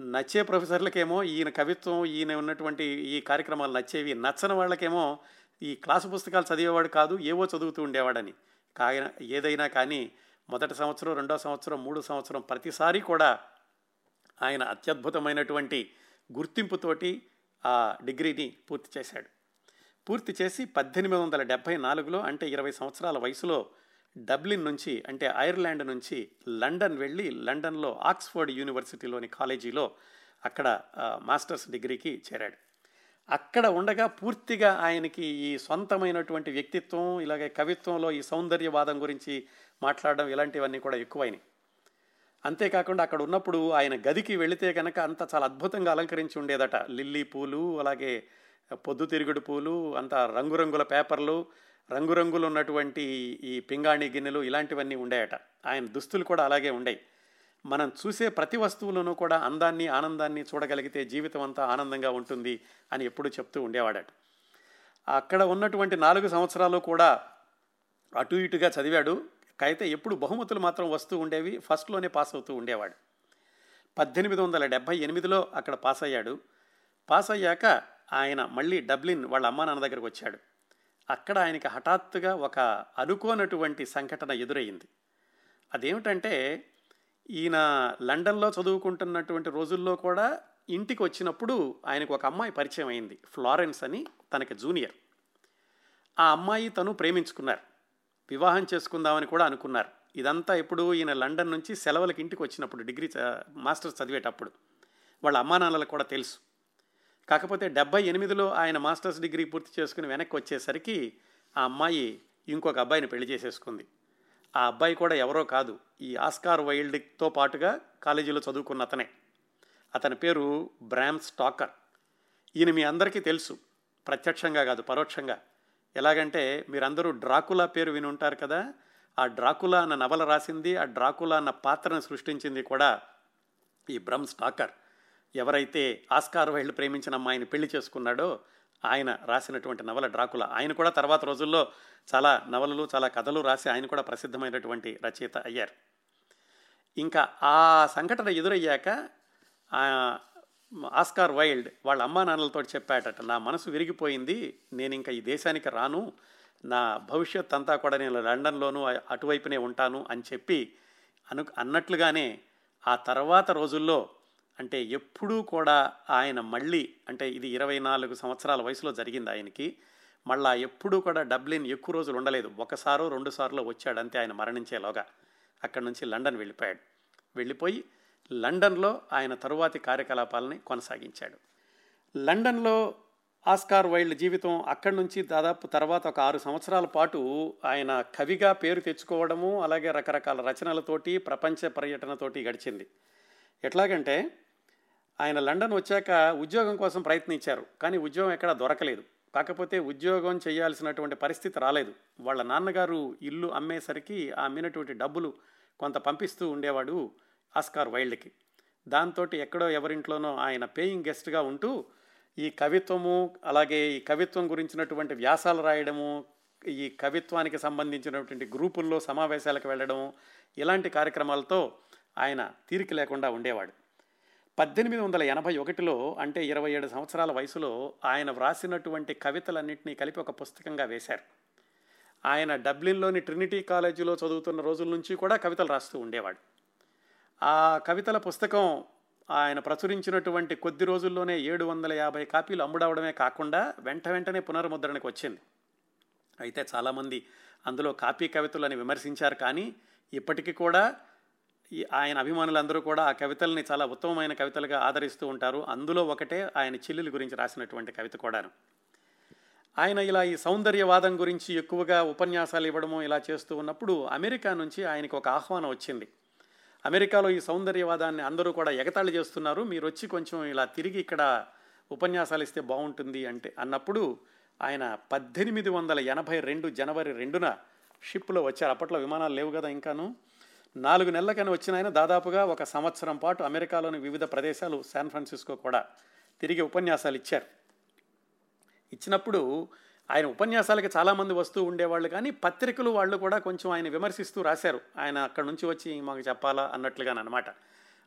నచ్చే ప్రొఫెసర్లకేమో ఈయన కవిత్వం ఈయన ఉన్నటువంటి ఈ కార్యక్రమాలు నచ్చేవి నచ్చని వాళ్ళకేమో ఈ క్లాసు పుస్తకాలు చదివేవాడు కాదు ఏవో చదువుతూ ఉండేవాడని. కాగిన ఏదైనా కానీ మొదటి సంవత్సరం రెండో సంవత్సరం మూడో సంవత్సరం ప్రతిసారి కూడా ఆయన అత్యద్భుతమైనటువంటి గుర్తింపుతోటి ఆ డిగ్రీని పూర్తి చేశాడు. పూర్తి చేసి పద్దెనిమిది వందల డెబ్భై నాలుగులో అంటే ఇరవై సంవత్సరాల వయసులో డబ్లిన్ నుంచి అంటే ఐర్లాండ్ నుంచి లండన్ వెళ్ళి లండన్లో ఆక్స్ఫర్డ్ యూనివర్సిటీలోని కాలేజీలో అక్కడ మాస్టర్స్ డిగ్రీకి చేరాడు. అక్కడ ఉండగా పూర్తిగా ఆయనకి ఈ సొంతమైనటువంటి వ్యక్తిత్వం ఇలాగే కవిత్వంలో ఈ సౌందర్యవాదం గురించి మాట్లాడడం ఇలాంటివన్నీ కూడా ఎక్కువైనాయి. అంతేకాకుండా అక్కడ ఉన్నప్పుడు ఆయన గదికి వెళితే కనుక అంత చాలా అద్భుతంగా అలంకరించి ఉండేదట. లిల్లీ పూలు అలాగే పొద్దుతిరుగుడు పూలు అంత రంగురంగుల పేపర్లు రంగురంగులు ఉన్నటువంటి ఈ పింగాణి గిన్నెలు ఇలాంటివన్నీ ఉండేయట. ఆయన దుస్తులు కూడా అలాగే ఉండేవి మనం చూసే ప్రతి వస్తువులోనూ కూడా అందాన్ని ఆనందాన్ని చూడగలిగితే జీవితం అంతా ఆనందంగా ఉంటుంది అని ఎప్పుడూ చెప్తూ ఉండేవాడట. అక్కడ ఉన్నటువంటి నాలుగు సంవత్సరాలు కూడా అటు ఇటుగా చదివాడు. అయితే ఎప్పుడు బహుమతులు మాత్రం వస్తూ ఉండేవి. ఫస్ట్లోనే పాస్ అవుతూ ఉండేవాడు. పద్దెనిమిది వందల డెబ్భై ఎనిమిదిలో అక్కడ పాస్ అయ్యాడు. పాస్ అయ్యాక ఆయన మళ్ళీ డబ్లిన్ వాళ్ళ అమ్మా నాన్న దగ్గరకు వచ్చాడు. అక్కడ ఆయనకి హఠాత్తుగా ఒక అనుకోనటువంటి సంఘటన ఎదురయ్యింది. అదేమిటంటే ఈయన లండన్లో చదువుకుంటున్నటువంటి రోజుల్లో కూడా ఇంటికి వచ్చినప్పుడు ఆయనకు ఒక అమ్మాయి పరిచయం అయింది ఫ్లారెన్స్ అని తనకి జూనియర్. ఆ అమ్మాయి తను ప్రేమించుకున్నారు వివాహం చేసుకుందామని కూడా అనుకున్నారు. ఇదంతా ఇప్పుడు ఈయన లండన్ నుంచి సెలవులకి ఇంటికి వచ్చినప్పుడు డిగ్రీ మాస్టర్స్ చదివేటప్పుడు. వాళ్ళ అమ్మా నాన్నలకు కూడా తెలుసు. కాకపోతే డెబ్బై ఎనిమిదిలో ఆయన మాస్టర్స్ డిగ్రీ పూర్తి చేసుకుని వెనక్కి వచ్చేసరికి ఆ అమ్మాయి ఇంకొక అబ్బాయిని పెళ్ళి చేసేసుకుంది. ఆ అబ్బాయి కూడా ఎవరో కాదు ఈ ఆస్కార్ వైల్డ్తో పాటుగా కాలేజీలో చదువుకున్న అతనే. అతని పేరు బ్రామ్ స్టాకర్. ఈయన మీ అందరికీ తెలుసు ప్రత్యక్షంగా కాదు పరోక్షంగా. ఎలాగంటే మీరందరూ డ్రాకులా పేరు విని ఉంటారు కదా ఆ డ్రాకులా అన్న నవల రాసింది ఆ డ్రాకులా అన్న పాత్రను సృష్టించింది కూడా ఈ బ్రమ్ స్టాకర్. ఎవరైతే ఆస్కార్ వైల్డ్ ప్రేమించిన అమ్మాయిని పెళ్ళి చేసుకున్నాడో ఆయన రాసినటువంటి నవల డ్రాకుల. ఆయన కూడా తర్వాత రోజుల్లో చాలా నవలలు చాలా కథలు రాసి ఆయన కూడా ప్రసిద్ధమైనటువంటి రచయిత అయ్యారు. ఇంకా ఆ సంఘటన ఎదురయ్యాక ఆస్కార్ వైల్డ్ వాళ్ళ అమ్మా నాన్నలతో చెప్పాడట నా మనసు విరిగిపోయింది నేను ఇంకా ఈ దేశానికి రాను నా భవిష్యత్ అంతా కూడా నేను లండన్లోనూ అటువైపునే ఉంటాను అని చెప్పి అను అన్నట్లుగానే ఆ తర్వాత రోజుల్లో అంటే ఎప్పుడూ కూడా ఆయన మళ్ళీ అంటే ఇది ఇరవై నాలుగు సంవత్సరాల వయసులో జరిగింది ఆయనకి. మళ్ళా ఎప్పుడూ కూడా డబ్లిన్ ఎక్కువ రోజులు ఉండలేదు. ఒకసారో రెండు సార్లు వచ్చాడు అంతే ఆయన మరణించేలోగా. అక్కడి నుంచి లండన్ వెళ్ళిపోయాడు. వెళ్ళిపోయి లండన్లో ఆయన తరువాతి కార్యకలాపాలని కొనసాగించాడు. లండన్లో ఆస్కార్ వైల్డ్ జీవితం అక్కడి నుంచి దాదాపు తర్వాత ఒక ఆరు సంవత్సరాల పాటు ఆయన కవిగా పేరు తెచ్చుకోవడము అలాగే రకరకాల రచనలతోటి ప్రపంచ పర్యటనతోటి గడిచింది. ఎట్లాగంటే ఆయన లండన్ వచ్చాక ఉద్యోగం కోసం ప్రయత్నించారు కానీ ఉద్యోగం ఎక్కడా దొరకలేదు. కాకపోతే ఉద్యోగం చేయాల్సినటువంటి పరిస్థితి రాలేదు. వాళ్ళ నాన్నగారు ఇల్లు అమ్మేసరికి ఆ అమ్మినటువంటి డబ్బులు కొంత పంపిస్తూ ఉండేవాడు ఆస్కార్ వైల్డ్కి. దాంతో ఎక్కడో ఎవరింట్లోనో ఆయన పేయింగ్ గెస్ట్గా ఉంటూ ఈ కవిత్వము అలాగే ఈ కవిత్వం గురించినటువంటి వ్యాసాలు రాయడము ఈ కవిత్వానికి సంబంధించినటువంటి గ్రూపుల్లో సమావేశాలకు వెళ్ళడం ఇలాంటి కార్యక్రమాలతో ఆయన తీరిక లేకుండా ఉండేవాడు. పద్దెనిమిది వందల ఎనభై ఒకటిలో అంటే ఇరవై ఏడు సంవత్సరాల వయసులో ఆయన వ్రాసినటువంటి కవితలన్నింటినీ కలిపి ఒక పుస్తకంగా వేశారు. ఆయన డబ్లిన్లోని ట్రినిటీ కాలేజీలో చదువుతున్న రోజుల నుంచి కూడా కవితలు రాస్తూ ఉండేవాడు. ఆ కవితల పుస్తకం ఆయన ప్రచురించినటువంటి కొద్ది రోజుల్లోనే ఏడు వందల యాభై కాపీలు అమ్ముడవడమే కాకుండా వెంట వెంటనే పునర్ముద్రణకు వచ్చింది. అయితే చాలామంది అందులో కాపీ కవితలని విమర్శించారు కానీ ఇప్పటికీ కూడా ఈ ఆయన అభిమానులందరూ కూడా ఆ కవితల్ని చాలా ఉత్తమమైన కవితలుగా ఆదరిస్తూ ఉంటారు. అందులో ఒకటే ఆయన చెల్లెల గురించి రాసినటువంటి కవిత కూడాను. ఆయన ఇలా ఈ సౌందర్యవాదం గురించి ఎక్కువగా ఉపన్యాసాలు ఇవ్వడము ఇలా చేస్తూ ఉన్నప్పుడు అమెరికా నుంచి ఆయనకు ఒక ఆహ్వానం వచ్చింది. అమెరికాలో ఈ సౌందర్యవాదాన్ని అందరూ కూడా ఎగతాళి చేస్తున్నారు. మీరు వచ్చి కొంచెం ఇలా తిరిగి ఇక్కడ ఉపన్యాసాలు ఇస్తే బాగుంటుంది అంటే అన్నప్పుడు ఆయన పద్దెనిమిది వందల ఎనభై రెండు జనవరి రెండున షిప్లో వచ్చారు. అప్పట్లో విమానాలు లేవు కదా ఇంకాను. నాలుగు నెలలకని వచ్చిన ఆయన దాదాపుగా ఒక సంవత్సరం పాటు అమెరికాలోని వివిధ ప్రదేశాలు శాన్ ఫ్రాన్సిస్కో కూడా తిరిగి ఉపన్యాసాలు ఇచ్చారు. ఇచ్చినప్పుడు ఆయన ఉపన్యాసాలకి చాలామంది వస్తూ ఉండేవాళ్ళు కానీ పత్రికలు వాళ్ళు కూడా కొంచెం ఆయన విమర్శిస్తూ రాశారు. ఆయన అక్కడ నుంచి వచ్చి మాకు చెప్పాలా అన్నట్లుగానమాట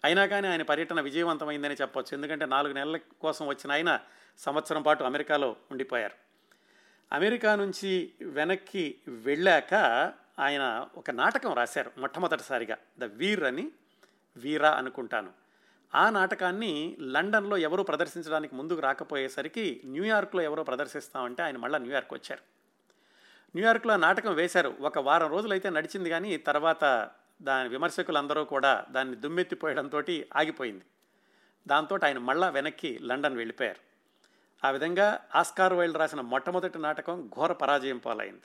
అయినా కానీ ఆయన పర్యటన విజయవంతమైందని చెప్పొచ్చు. ఎందుకంటే నాలుగు నెలల కోసం వచ్చిన ఆయన సంవత్సరం పాటు అమెరికాలో ఉండిపోయారు. అమెరికా నుంచి వెనక్కి వెళ్ళాక ఆయన ఒక నాటకం రాశారు మొట్టమొదటిసారిగా ద వీర్ అని వీరా అనుకుంటాను. ఆ నాటకాన్ని లండన్లో ఎవరూ ప్రదర్శించడానికి ముందుకు రాకపోయేసరికి న్యూయార్క్లో ఎవరో ప్రదర్శిస్తామంటే ఆయన మళ్ళీ న్యూయార్క్ వచ్చారు న్యూయార్క్లో నాటకం వేశారు. ఒక వారం రోజులైతే నడిచింది కానీ తర్వాత దాని విమర్శకులందరూ కూడా దాన్ని దుమ్మెత్తిపోయడంతో ఆగిపోయింది. దాంతో ఆయన మళ్ళా వెనక్కి లండన్ వెళ్ళిపోయారు. ఆ విధంగా ఆస్కార్ వైల్డ్ రాసిన మొట్టమొదటి నాటకం ఘోర పరాజయం పాలైంది.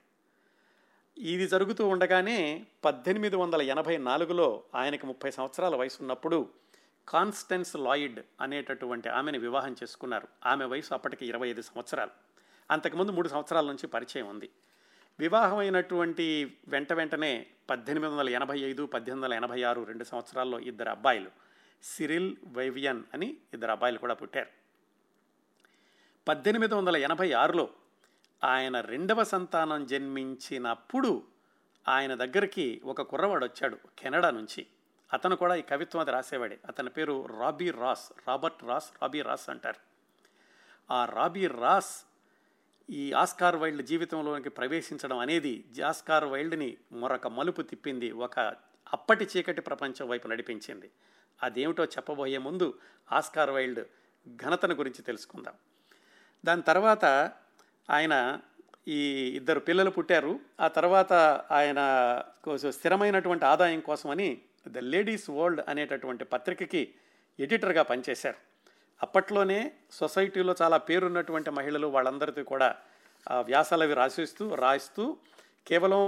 ఇది జరుగుతూ ఉండగానే పద్దెనిమిది వందల ఎనభై నాలుగులో ఆయనకి ముప్పై సంవత్సరాల వయసు ఉన్నప్పుడు కాన్స్టెన్స్ లాయిడ్ అనేటటువంటి ఆమెను వివాహం చేసుకున్నారు. ఆమె వయసు అప్పటికి ఇరవై ఐదు సంవత్సరాలు. అంతకుముందు మూడు సంవత్సరాల నుంచి పరిచయం ఉంది. వివాహమైనటువంటి వెంట వెంటనే పద్దెనిమిది వందల ఎనభై ఐదు పద్దెనిమిది వందల ఎనభై ఆరు రెండు సంవత్సరాల్లో ఇద్దరు అబ్బాయిలు సిరిల్ వైవియన్ అని ఇద్దరు అబ్బాయిలు కూడా పుట్టారు. పద్దెనిమిది వందల ఎనభై ఆరులో ఆయన రెండవ సంతానం జన్మించినప్పుడు ఆయన దగ్గరికి ఒక కుర్రవాడు వచ్చాడు కెనడా నుంచి. అతను కూడా ఈ కవిత్వం అది రాసేవాడే. అతని పేరు Robbie Ross Robert Ross Robbie Ross అంటారు. ఆ రాబీ రాస్ ఈ ఆస్కార్ వైల్డ్ జీవితంలోనికి ప్రవేశించడం అనేది ఆస్కార్ వైల్డ్ని మరొక మలుపు తిప్పింది ఒక అప్పటి చీకటి ప్రపంచం వైపు నడిపించింది. అదేమిటో చెప్పబోయే ముందు ఆస్కార్ వైల్డ్ ఘనతను గురించి తెలుసుకుందాం. దాని తర్వాత ఆయన ఈ ఇద్దరు పిల్లలు పుట్టారు. ఆ తర్వాత ఆయన కోసం స్థిరమైనటువంటి ఆదాయం కోసమని ద లేడీస్ వరల్డ్ అనేటటువంటి పత్రికకి ఎడిటర్గా పనిచేశారు. అప్పట్లోనే సొసైటీలో చాలా పేరున్నటువంటి మహిళలు వాళ్ళందరితో కూడా ఆ, వ్యాసాలు అవి రాసిస్తూ రాస్తూ కేవలం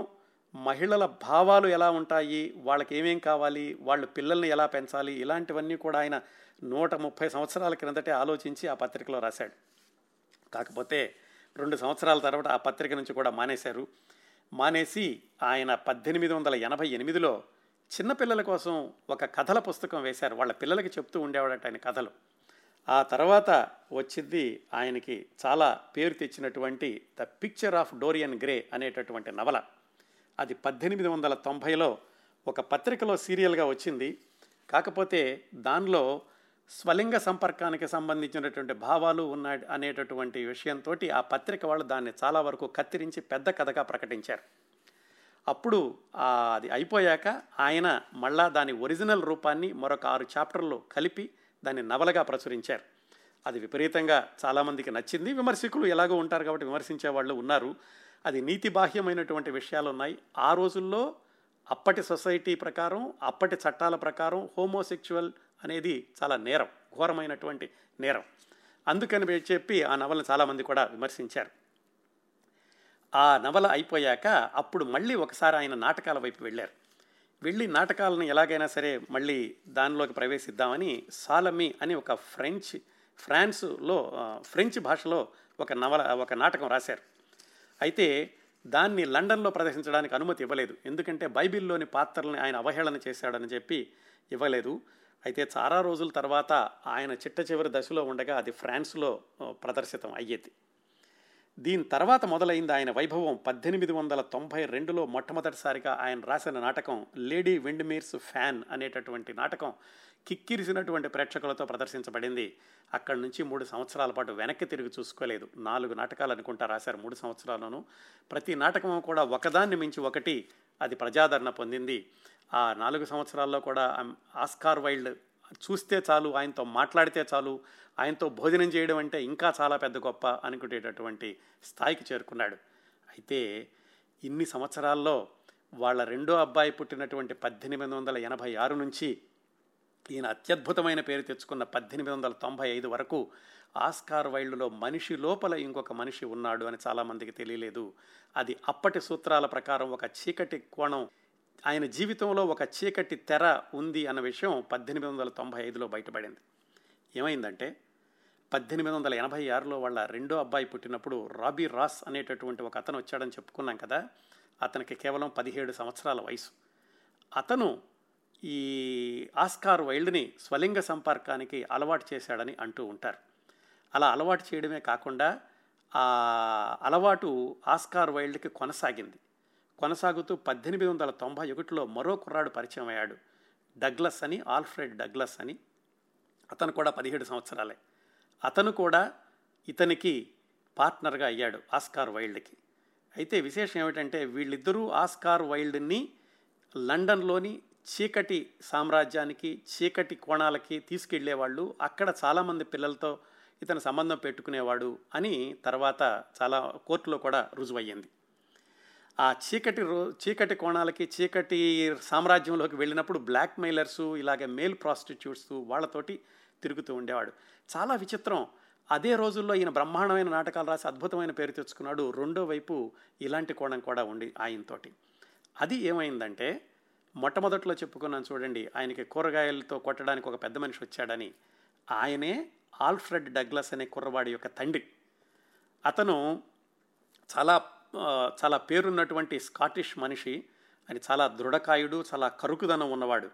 మహిళల భావాలు ఎలా ఉంటాయి వాళ్ళకి ఏమేం కావాలి వాళ్ళ పిల్లల్ని ఎలా పెంచాలి ఇలాంటివన్నీ కూడా ఆయన నూట ముప్పై సంవత్సరాల క్రిందటే ఆలోచించి ఆ పత్రికలో రాశాడు. కాకపోతే రెండు సంవత్సరాల తర్వాత ఆ పత్రిక నుంచి కూడా మానేశారు. మానేసి ఆయన పద్దెనిమిది వందల ఎనభై ఎనిమిదిలో చిన్నపిల్లల కోసం ఒక కథల పుస్తకం వేశారు. వాళ్ళ పిల్లలకి చెప్తూ ఉండేవాడట ఆయన కథలు. ఆ తర్వాత వచ్చింది ఆయనకి చాలా పేరు తెచ్చినటువంటి the picture of Dorian Gray అనేటటువంటి నవల. అది పద్దెనిమిది వందల తొంభైలో ఒక పత్రికలో సీరియల్గా వచ్చింది. కాకపోతే దానిలో స్వలింగ సంపర్కానికి సంబంధించినటువంటి భావాలు ఉన్న అనేటటువంటి విషయంతో ఆ పత్రిక వాళ్ళు దాన్ని చాలా వరకు కత్తిరించి పెద్ద కథగా ప్రకటించారు. అప్పుడు అది అయిపోయాక ఆయన మళ్ళా దాని ఒరిజినల్ రూపాన్ని మరొక ఆరు చాప్టర్లు కలిపి దాన్ని నవలగా ప్రచురించారు. అది విపరీతంగా చాలామందికి నచ్చింది. విమర్శకులు ఎలాగో ఉంటారు కాబట్టి విమర్శించే వాళ్ళు ఉన్నారు. అది నీతి బాహ్యమైనటువంటి విషయాలు ఉన్నాయి. ఆ రోజుల్లో అప్పటి సొసైటీ ప్రకారం అప్పటి చట్టాల ప్రకారం హోమోసెక్చువల్ అనేది చాలా నేరం ఘోరమైనటువంటి నేరం. అందుకని చెప్పి ఆ నవలను చాలామంది కూడా విమర్శించారు. ఆ నవల అయిపోయాక అప్పుడు మళ్ళీ ఒకసారి ఆయన నాటకాల వైపు వెళ్ళారు. వెళ్ళి నాటకాలను ఎలాగైనా సరే మళ్ళీ దానిలోకి ప్రవేశిద్దామని సాలమి అని ఒక ఫ్రెంచ్ ఫ్రాన్స్లో ఫ్రెంచ్ భాషలో ఒక నవల ఒక నాటకం రాశారు. అయితే దాన్ని లండన్లో ప్రదర్శించడానికి అనుమతి ఇవ్వలేదు. ఎందుకంటే బైబిల్లోని పాత్రల్ని ఆయన అవహేళన చేశాడని చెప్పి ఇవ్వలేదు. అయితే చాలా రోజుల తర్వాత ఆయన చిట్ట చివరి దశలో ఉండగా అది ఫ్రాన్స్లో ప్రదర్శితం అయ్యేది. దీని తర్వాత మొదలైంది ఆయన వైభవం. పద్దెనిమిది వందల తొంభై రెండులో మొట్టమొదటిసారిగా ఆయన రాసిన నాటకం లేడీ విండ్మీర్స్ ఫ్యాన్ అనేటటువంటి నాటకం కిక్కిరిసినటువంటి ప్రేక్షకులతో ప్రదర్శించబడింది. అక్కడి నుంచి మూడు సంవత్సరాల పాటు వెనక్కి తిరిగి చూసుకోలేదు. నాలుగు నాటకాలు అనుకుంటా రాశారు మూడు సంవత్సరాలను ప్రతి నాటకం కూడా ఒకదాన్ని మించి ఒకటి అది ప్రజాదరణ పొందింది. ఆ నాలుగు సంవత్సరాల్లో కూడా ఆస్కార్ వైల్డ్ చూస్తే చాలు ఆయనతో మాట్లాడితే చాలు ఆయనతో భోజనం చేయడం అంటే ఇంకా చాలా పెద్ద గొప్ప అనుకునేటటువంటి స్థాయికి చేరుకున్నాడు. అయితే ఇన్ని సంవత్సరాల్లో వాళ్ళ రెండో అబ్బాయి పుట్టినటువంటి పద్దెనిమిది వందల ఎనభై ఆరు నుంచి ఈయన అత్యద్భుతమైన పేరు తెచ్చుకున్న పద్దెనిమిది వందల తొంభై ఐదు వరకు ఆస్కార్ వైల్డ్లో మనిషి లోపల ఇంకొక మనిషి ఉన్నాడు అని చాలామందికి తెలియలేదు. అది అప్పటి సూత్రాల ప్రకారం ఒక చీకటి కోణం ఆయన జీవితంలో ఒక చీకటి తెర ఉంది అన్న విషయం పద్దెనిమిది వందల తొంభై ఐదులో బయటపడింది. ఏమైందంటే పద్దెనిమిది వందల ఎనభై ఆరులో వాళ్ళ రెండో అబ్బాయి పుట్టినప్పుడు రాబీ రాస్ అనేటటువంటి ఒక అతను వచ్చాడని చెప్పుకున్నాం కదా అతనికి కేవలం పదిహేడు సంవత్సరాల వయసు. అతను ఈ ఆస్కార్ వైల్డ్ని స్వలింగ సంపర్కానికి అలవాటు చేశాడని అంటూ ఉంటారు. అలా అలవాటు చేయడమే కాకుండా ఆ అలవాటు ఆస్కార్ వైల్డ్కి కొనసాగింది. కొనసాగుతూ పద్దెనిమిది వందల తొంభై ఒకటిలో మరో కుర్రాడు పరిచయం అయ్యాడు. డగ్లస్ అని ఆల్ఫ్రెడ్ డగ్లస్ అని. అతను కూడా పదిహేడు సంవత్సరాలే. అతను కూడా ఇతనికి పార్ట్నర్గా అయ్యాడు ఆస్కార్ వైల్డ్కి. అయితే విశేషం ఏమిటంటే వీళ్ళిద్దరూ ఆస్కార్ వైల్డ్ని లండన్లోని చీకటి సామ్రాజ్యానికి చీకటి కోణాలకి తీసుకెళ్ళేవాళ్ళు అక్కడ చాలామంది పిల్లలతో ఇతను సంబంధం పెట్టుకునేవాడు అని తర్వాత చాలా కోర్టులో కూడా రుజువయ్యింది. ఆ చీకటి రో చీకటి కోణాలకి చీకటి సామ్రాజ్యంలోకి వెళ్ళినప్పుడు బ్లాక్ మెయిలర్స్ ఇలాగే మేల్ ప్రాస్టిట్యూట్స్ వాళ్ళతోటి తిరుగుతూ ఉండేవాడు. చాలా విచిత్రం. అదే రోజుల్లో ఈయన బ్రహ్మాండమైన నాటకాలు రాసి అద్భుతమైన పేరు తెచ్చుకున్నాడు. రెండో వైపు ఇలాంటి కోణం కూడా ఉండి ఆయనతోటి. అది ఏమైందంటే మొట్టమొదట్లో చెప్పుకున్నాను చూడండి ఆయనకి కూరగాయలతో కొట్టడానికి ఒక పెద్ద మనిషి వచ్చాడని. ఆయనే ఆల్ఫ్రెడ్ డగ్లస్ అనే కుర్రవాడి యొక్క తండ్రి. అతను చాలా చాలా పేరున్నటువంటి స్కాటిష్ మనిషి ఆయన చాలా దృఢకాయుడు చాలా కరుకుదనం ఉన్నవాడు.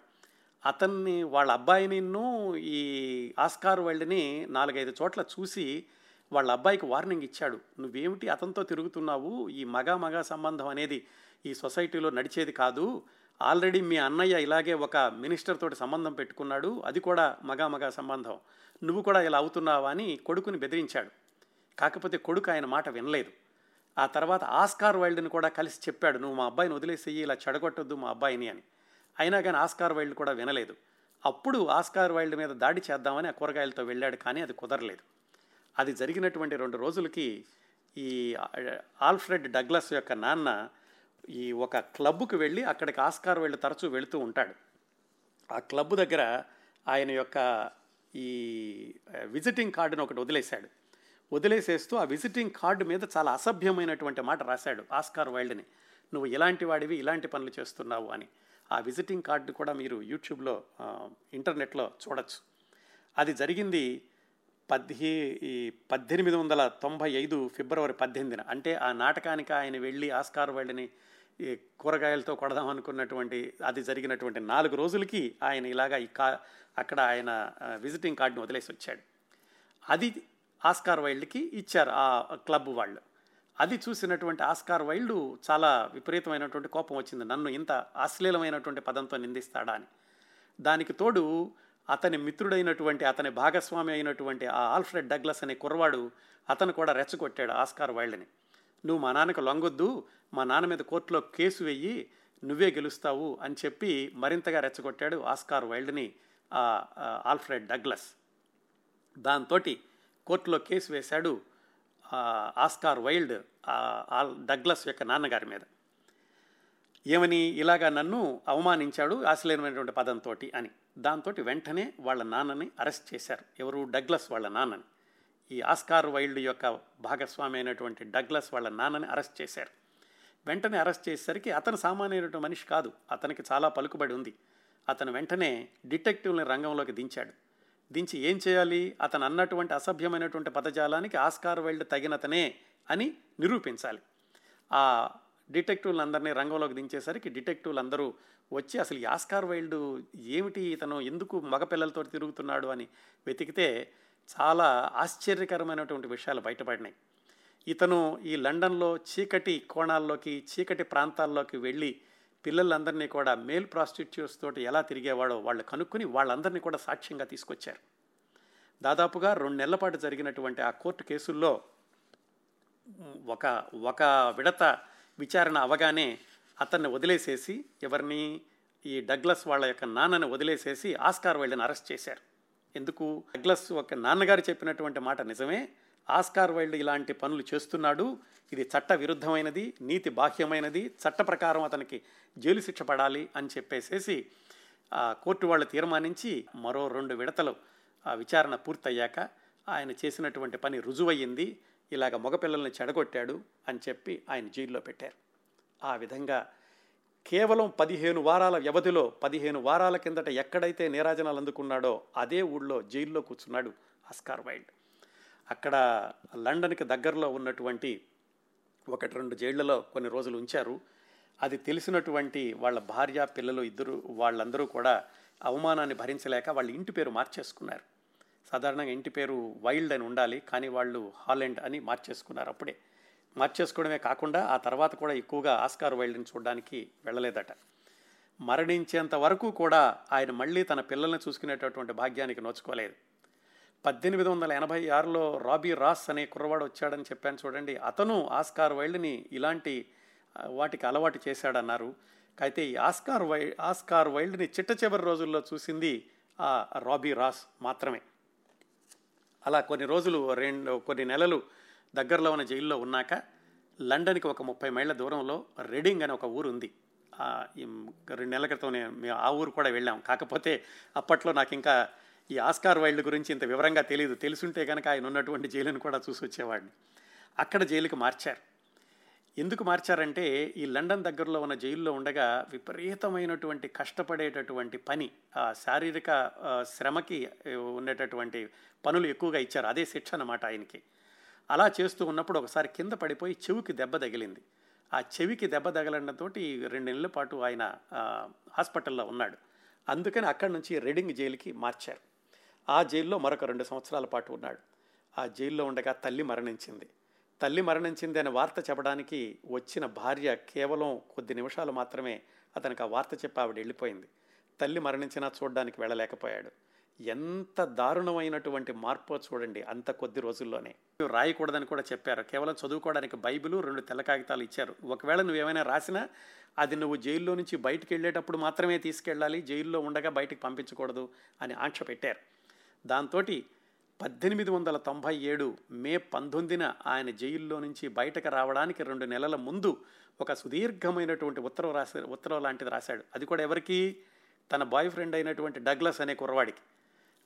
అతన్ని వాళ్ళ అబ్బాయినిను ఈ ఆస్కార్ వరల్డ్ని నాలుగైదు చోట్ల చూసి వాళ్ళ అబ్బాయికి వార్నింగ్ ఇచ్చాడు. నువ్వేమిటి అతనితో తిరుగుతున్నావు? ఈ మగ మగ సంబంధం అనేది ఈ సొసైటీలో నడిచేది కాదు. ఆల్రెడీ మీ అన్నయ్య ఇలాగే ఒక మినిస్టర్ తోటి సంబంధం పెట్టుకున్నాడు. అది కూడా మగ మగ సంబంధం. నువ్వు కూడా ఇలా అవుతున్నావా? అని కొడుకుని బెదిరించాడు. కాకపోతే కొడుకు ఆయన మాట వినలేదు. ఆ తర్వాత ఆస్కార్ వైల్డ్ని కూడా కలిసి చెప్పాడు నువ్వు మా అబ్బాయిని వదిలేసేయి ఇలా చెడగొట్టొద్దు మా అబ్బాయిని అని. అయినా కానీ ఆస్కార్ వైల్డ్ కూడా వినలేదు. అప్పుడు ఆస్కార్ వైల్డ్ మీద దాడి చేద్దామని ఆ కూరగాయలతో వెళ్ళాడు కానీ అది కుదరలేదు. అది జరిగినటువంటి రెండు రోజులకి ఈ ఆల్ఫ్రెడ్ డగ్లస్ యొక్క నాన్న ఈ ఒక క్లబ్కు వెళ్ళి అక్కడికి ఆస్కార్ వైల్డ్ తరచూ వెళుతూ ఉంటాడు. ఆ క్లబ్ దగ్గర ఆయన యొక్క ఈ విజిటింగ్ కార్డును ఒకటి వదిలేశాడు. వదిలేసేస్తూ ఆ విజిటింగ్ కార్డు మీద చాలా అసభ్యమైనటువంటి మాట రాశాడు ఆస్కార్ వైల్డ్ని. నువ్వు ఇలాంటి వాడివి ఇలాంటి పనులు చేస్తున్నావు అని. ఆ విజిటింగ్ కార్డు కూడా మీరు యూట్యూబ్లో ఇంటర్నెట్లో చూడొచ్చు. అది జరిగింది పద్ది ఈ పద్దెనిమిది వందల తొంభై ఐదు ఫిబ్రవరి పద్దెనిమిదిన. అంటే ఆ నాటకానికి ఆయన వెళ్ళి ఆస్కార్ వైల్డ్ని ఈ కూరగాయలతో కొడదాం అనుకున్నటువంటి అది జరిగినటువంటి నాలుగు రోజులకి ఆయన ఇలాగా ఈ కా అక్కడ ఆయన విజిటింగ్ కార్డుని వదిలేసి వచ్చాడు. అది ఆస్కార్ వైల్డ్కి ఇచ్చారు ఆ క్లబ్ వాళ్ళు. అది చూసినటువంటి ఆస్కార్ వైల్డ్ చాలా విపరీతమైనటువంటి కోపం వచ్చింది. నన్ను ఇంత అశ్లీలమైనటువంటి పదంతో నిందిస్తాడా అని. దానికి తోడు అతని మిత్రుడైనటువంటి అతని భాగస్వామి అయినటువంటి ఆ ఆల్ఫ్రెడ్ డగ్లస్ అనే కుర్రవాడు అతను కూడా రెచ్చగొట్టాడు ఆస్కార్ వైల్డ్ని. నువ్వు మా నాన్నకు లొంగొద్దు మా నాన్న మీద కోర్టులో కేసు వెయ్యి నువ్వే గెలుస్తావు అని చెప్పి మరింతగా రెచ్చగొట్టాడు ఆస్కార్ వైల్డ్ని ఆ, ఆల్ఫ్రెడ్ డగ్లస్. దాంతో కోర్టులో కేసు వేశాడు ఆస్కార్ వైల్డ్ ఆల్ డగ్లస్ యొక్క నాన్నగారి మీద. ఏమని ఇలాగా నన్ను అవమానించాడు అసలైనటువంటి పదంతో అని. దాంతో వెంటనే వాళ్ళ నాన్నని అరెస్ట్ చేశారు. ఎవరు? డగ్లస్ వాళ్ళ నాన్నని. ఈ ఆస్కార్ వైల్డ్ యొక్క భాగస్వామి అయినటువంటి డగ్లస్ వాళ్ళ నాన్నని అరెస్ట్ చేశారు. వెంటనే అరెస్ట్ చేసేసరికి అతను సామాన్యమైనటువంటి మనిషి కాదు. అతనికి చాలా పలుకుబడి ఉంది. అతను వెంటనే డిటెక్టివ్ని రంగంలోకి దించాడు. దించి ఏం చేయాలి? అతను అన్నటువంటి అసభ్యమైనటువంటి పదజాలానికి ఆస్కార్ వైల్డ్ తగినతనే అని నిరూపించాలి. ఆ డిటెక్టివ్లు అందరినీ రంగంలోకి దించేసరికి డిటెక్టివ్లు అందరూ వచ్చి అసలు ఈ ఆస్కార్ వైల్డ్ ఏమిటి ఇతను? ఎందుకు మగపిల్లలతో తిరుగుతున్నాడు అని వెతికితే చాలా ఆశ్చర్యకరమైనటువంటి విషయాలు బయటపడినాయి. ఇతను ఈ లండన్లో చీకటి కోణాల్లోకి చీకటి ప్రాంతాల్లోకి వెళ్ళి పిల్లలందరినీ కూడా మేల్ ప్రాస్టిట్యూట్స్ తోటి ఎలా తిరిగేవాడో వాళ్ళు కనుక్కొని వాళ్ళందరినీ కూడా సాక్ష్యంగా తీసుకొచ్చారు. దాదాపుగా రెండు నెలల పాటు జరిగినటువంటి ఆ కోర్టు కేసుల్లో ఒక ఒక విడత విచారణ అవగానే అతన్ని వదిలేసేసి ఎవరిని ఈ డగ్లస్ వాళ్ళ యొక్క నాన్నని వదిలేసేసి ఆస్కార్ వాళ్ళని అరెస్ట్ చేశారు. ఎందుకు? డగ్లస్ ఒక నాన్నగారు చెప్పినటువంటి మాట నిజమే ఆస్కార్ వైల్డ్ ఇలాంటి పనులు చేస్తున్నాడు. ఇది చట్ట విరుద్ధమైనది నీతి బాహ్యమైనది చట్ట ప్రకారం అతనికి జైలు శిక్ష పడాలి అని చెప్పేసేసి కోర్టు వాళ్ళు తీర్మానించి మరో రెండు విడతలు ఆ విచారణ పూర్తయ్యాక ఆయన చేసినటువంటి పని రుజువయ్యింది. ఇలాగ మగపిల్లల్ని చెడగొట్టాడు అని చెప్పి ఆయన జైల్లో పెట్టారు. ఆ విధంగా కేవలం పదిహేను వారాల వ్యవధిలో పదిహేను వారాల కిందట ఎక్కడైతే నీరాజనాలు అందుకున్నాడో అదే ఊళ్ళో జైల్లో కూర్చున్నాడు ఆస్కార్ వైల్డ్. అక్కడ లండన్కి దగ్గరలో ఉన్నటువంటి ఒకటి రెండు జైళ్ళలో కొన్ని రోజులు ఉంచారు. అది తెలిసినటువంటి వాళ్ళ భార్య పిల్లలు ఇద్దరు వాళ్ళందరూ కూడా అవమానాన్ని భరించలేక వాళ్ళ ఇంటి పేరు మార్చేసుకున్నారు. సాధారణంగా ఇంటి పేరు వైల్డ్ అని ఉండాలి కానీ వాళ్ళు హాలెండ్ అని మార్చేసుకున్నారు అప్పుడే. మార్చేసుకోవడమే కాకుండా ఆ తర్వాత కూడా ఎక్కువగా ఆస్కార్ వైల్డ్ని చూడడానికి వెళ్ళలేదట. మరణించేంత వరకు కూడా ఆయన మళ్ళీ తన పిల్లల్ని చూసుకునేటటువంటి భాగ్యానికి నోచుకోలేదు. పద్దెనిమిది వందల ఎనభై ఆరులో రాబీ రాస్ అనే కుర్రవాడు వచ్చాడని చెప్పాను చూడండి. అతను ఆస్కార్ వైల్డ్ని ఇలాంటి వాటికి అలవాటు చేశాడన్నారు. అయితే ఈ ఆస్కార్ వై ఆస్కార్ వైల్డ్ని చిట్ట చివరి రోజుల్లో చూసింది ఆ రాబీ రాస్ మాత్రమే. అలా కొన్ని రోజులు రెండు కొన్ని నెలలు దగ్గరలో ఉన్న జైల్లో ఉన్నాక లండన్కి ఒక ముప్పై మైళ్ళ దూరంలో రెడింగ్ అనే ఒక ఊరు ఉంది. రెండు నెలల క్రితం మేము ఆ ఊరు కూడా వెళ్ళాం. కాకపోతే అప్పట్లో నాకు ఇంకా ఈ ఆస్కార్ వైల్డ్ గురించి ఇంత వివరంగా తెలియదు తెలుసుంటే కనుక ఆయన ఉన్నటువంటి జైలును కూడా చూసి వచ్చేవాడిని. అక్కడ జైలుకి మార్చారు. ఎందుకు మార్చారంటే ఈ లండన్ దగ్గరలో ఉన్న జైల్లో ఉండగా విపరీతమైనటువంటి కష్టపడేటటువంటి పని ఆ శారీరక శ్రమకి ఉండేటటువంటి పనులు ఎక్కువగా ఇచ్చారు. అదే శిక్ష అన్నమాట ఆయనకి. అలా చేస్తూ ఉన్నప్పుడు ఒకసారి కింద పడిపోయి చెవికి దెబ్బ తగిలింది. ఆ చెవికి దెబ్బ తగలడంతో రెండు నెలల పాటు ఆయన హాస్పిటల్లో ఉన్నాడు. అందుకని అక్కడి నుంచి రెడింగ్ జైలుకి మార్చారు. ఆ జైల్లో మరొక రెండు సంవత్సరాల పాటు ఉన్నాడు. ఆ జైల్లో ఉండగా తల్లి మరణించింది. తల్లి మరణించింది అనే వార్త చెప్పడానికి వచ్చిన భార్య కేవలం కొద్ది నిమిషాలు మాత్రమే అతనికి ఆ వార్త చెప్పి ఆవిడ వెళ్ళిపోయింది. తల్లి మరణించినా చూడడానికి వెళ్ళలేకపోయాడు. ఎంత దారుణమైనటువంటి మార్పు చూడండి అంత కొద్ది రోజుల్లోనే. రాయకూడదని కూడా చెప్పారు. కేవలం చదువుకోవడానికి బైబిల్ రెండు తెల్ల కాగితాలు ఇచ్చారు. ఒకవేళ నువ్వేమైనా రాసినా అది నువ్వు జైల్లో నుంచి బయటికి వెళ్ళేటప్పుడు మాత్రమే తీసుకెళ్ళాలి. జైల్లో ఉండగా బయటికి పంపించకూడదు అని ఆంక్ష పెట్టారు. దాంతో పద్దెనిమిది వందల తొంభై ఏడు మే పంతొమ్మిదిన ఆయన జైల్లో నుంచి బయటకు రావడానికి రెండు నెలల ముందు ఒక సుదీర్ఘమైనటువంటి ఉత్తరం రాసే ఉత్తరం లాంటిది రాశాడు. అది కూడా ఎవరికి? తన బాయ్ ఫ్రెండ్ అయినటువంటి డగ్లస్ అనే కుర్రవాడికి.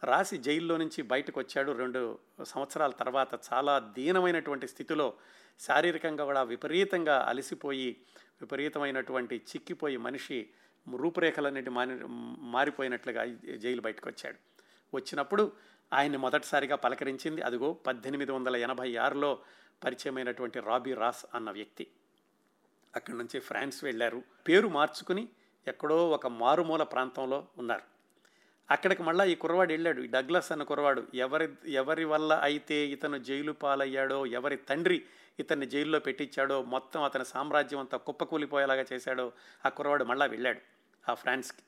రాసి జైల్లో నుంచి బయటకు వచ్చాడు రెండు సంవత్సరాల తర్వాత. చాలా దీనమైనటువంటి స్థితిలో శారీరకంగా కూడా విపరీతంగా అలసిపోయి విపరీతమైనటువంటి చిక్కిపోయి మనిషి రూపురేఖలన్నిటి మారి మారిపోయినట్లుగా జైలు బయటకు వచ్చాడు. వచ్చినప్పుడు ఆయన్ని మొదటిసారిగా పలకరించింది అదిగో పద్దెనిమిది వందల ఎనభై ఆరులో పరిచయమైనటువంటి రాబీ రాస్ అన్న వ్యక్తి. అక్కడి నుంచి ఫ్రాన్స్ వెళ్ళారు. పేరు మార్చుకుని ఎక్కడో ఒక మారుమూల ప్రాంతంలో ఉన్నారు. అక్కడికి మళ్ళీ ఈ కుర్రవాడు వెళ్ళాడు. ఈ డగ్లస్ అన్న కుర్రవాడు ఎవరి ఎవరి వల్ల అయితే ఇతను జైలు పాలయ్యాడో ఎవరి తండ్రి ఇతన్ని జైల్లో పెట్టించాడో మొత్తం అతని సామ్రాజ్యం అంతా కుప్పకూలిపోయేలాగా చేశాడో ఆ కుర్రవాడు మళ్ళీ వెళ్ళాడు ఆ ఫ్రాన్స్కి.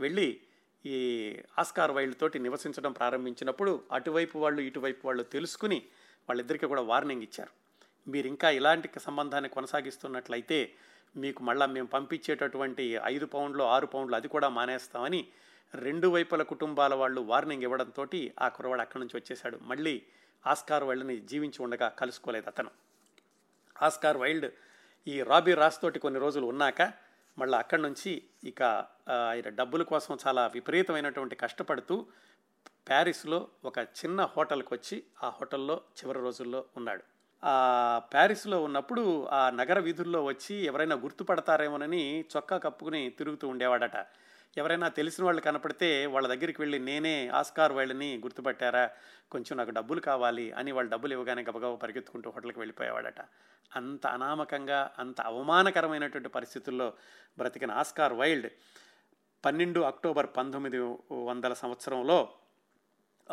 వెళ్ళి ఈ ఆస్కార్ వైల్డ్ తోటి నివసించడం ప్రారంభించినప్పుడు అటువైపు వాళ్ళు ఇటువైపు వాళ్ళు తెలుసుకుని వాళ్ళిద్దరికీ కూడా వార్నింగ్ ఇచ్చారు. మీరు ఇంకా ఇలాంటి సంబంధాన్ని కొనసాగిస్తున్నట్లయితే మీకు మళ్ళీ మేము పంపించేటటువంటి ఐదు పౌండ్లు ఆరు పౌండ్లు అది కూడా మానేస్తామని రెండు వైపుల కుటుంబాల వాళ్ళు వార్నింగ్ ఇవ్వడంతో ఆ కుర్రవాడు అక్కడి నుంచి వచ్చేశాడు. మళ్ళీ ఆస్కార్ వైల్డ్ని జీవించి ఉండగా కలుసుకోలేదు అతను. ఆస్కార్ వైల్డ్ ఈ రాబీ రాస్ తోటి కొన్ని రోజులు ఉన్నాక మళ్ళీ అక్కడి నుంచి ఇక ఆయన డబ్బుల కోసం చాలా విపరీతమైనటువంటి కష్టపడుతూ ప్యారిస్లో ఒక చిన్న హోటల్కి వచ్చి ఆ హోటల్లో చివరి రోజుల్లో ఉన్నాడు. ఆ ప్యారిస్లో ఉన్నప్పుడు ఆ నగర వీధుల్లో వచ్చి ఎవరైనా గుర్తుపడతారేమోనని చొక్కా కప్పుకుని తిరుగుతూ ఉండేవాడట. ఎవరైనా తెలిసిన వాళ్ళు కనపడితే వాళ్ళ దగ్గరికి వెళ్ళి నేనే ఆస్కార్ వైల్డ్ని గుర్తుపట్టారా? కొంచెం నాకు డబ్బులు కావాలి అని వాళ్ళు డబ్బులు ఇవ్వగానే గబగబ పరిగెత్తుకుంటూ హోటల్కి వెళ్ళిపోయేవాడట. అంత అనామకంగా అంత అవమానకరమైనటువంటి పరిస్థితుల్లో బ్రతికిన ఆస్కార్ వైల్డ్ పన్నెండు అక్టోబర్ పంతొమ్మిది వందల సంవత్సరంలో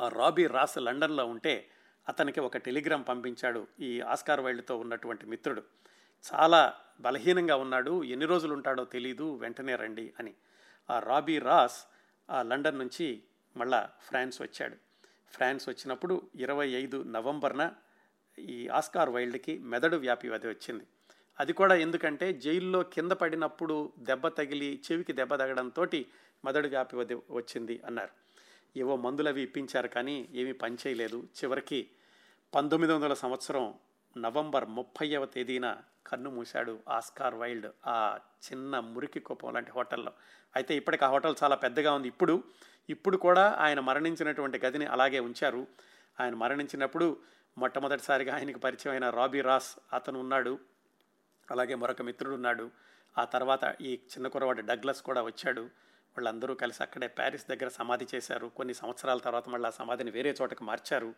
రాబీ రాస్ లండన్లో ఉంటే అతనికి ఒక టెలిగ్రామ్ పంపించాడు ఈ ఆస్కార్ వైల్డ్తో ఉన్నటువంటి మిత్రుడు. చాలా బలహీనంగా ఉన్నాడు ఎన్ని రోజులు ఉంటాడో తెలీదు వెంటనే రండి అని. ఆ రాబీ రాస్ ఆ లండన్ నుంచి మళ్ళా ఫ్రాన్స్ వచ్చాడు. ఫ్రాన్స్ వచ్చినప్పుడు ఇరవై ఐదు నవంబర్న ఈ ఆస్కార్ వైల్డ్కి మెదడు వ్యాపి వ్యాధి వచ్చింది. అది కూడా ఎందుకంటే జైల్లో కింద పడినప్పుడు దెబ్బ తగిలి చెవికి దెబ్బ తగడంతో మెదడు వ్యాపి వ్యాధి వచ్చింది అన్నారు. ఏవో మందులు అవి ఇప్పించారు కానీ ఏమీ పనిచేయలేదు. చివరికి పంతొమ్మిది వందల సంవత్సరం నవంబర్ ముప్పైవ తేదీన కన్ను మూశాడు ఆస్కార్ వైల్డ్ ఆ చిన్న మురికి కుప్పం లాంటి హోటల్లో. అయితే ఇప్పటికి ఆ హోటల్ చాలా పెద్దగా ఉంది. ఇప్పుడు ఇప్పుడు కూడా ఆయన మరణించినటువంటి గదిని అలాగే ఉంచారు. ఆయన మరణించినప్పుడు మొట్టమొదటిసారిగా ఆయనకి పరిచయమైన రాబీ రాస్ అతను ఉన్నాడు. అలాగే మరొక మిత్రుడు ఉన్నాడు. ఆ తర్వాత ఈ చిన్న కురవాడు డగ్లస్ కూడా వచ్చాడు. వాళ్ళందరూ కలిసి అక్కడే ప్యారిస్ దగ్గర సమాధి చేశారు. కొన్ని సంవత్సరాల తర్వాత మళ్ళీ ఆ సమాధిని వేరే చోటకు మార్చారు.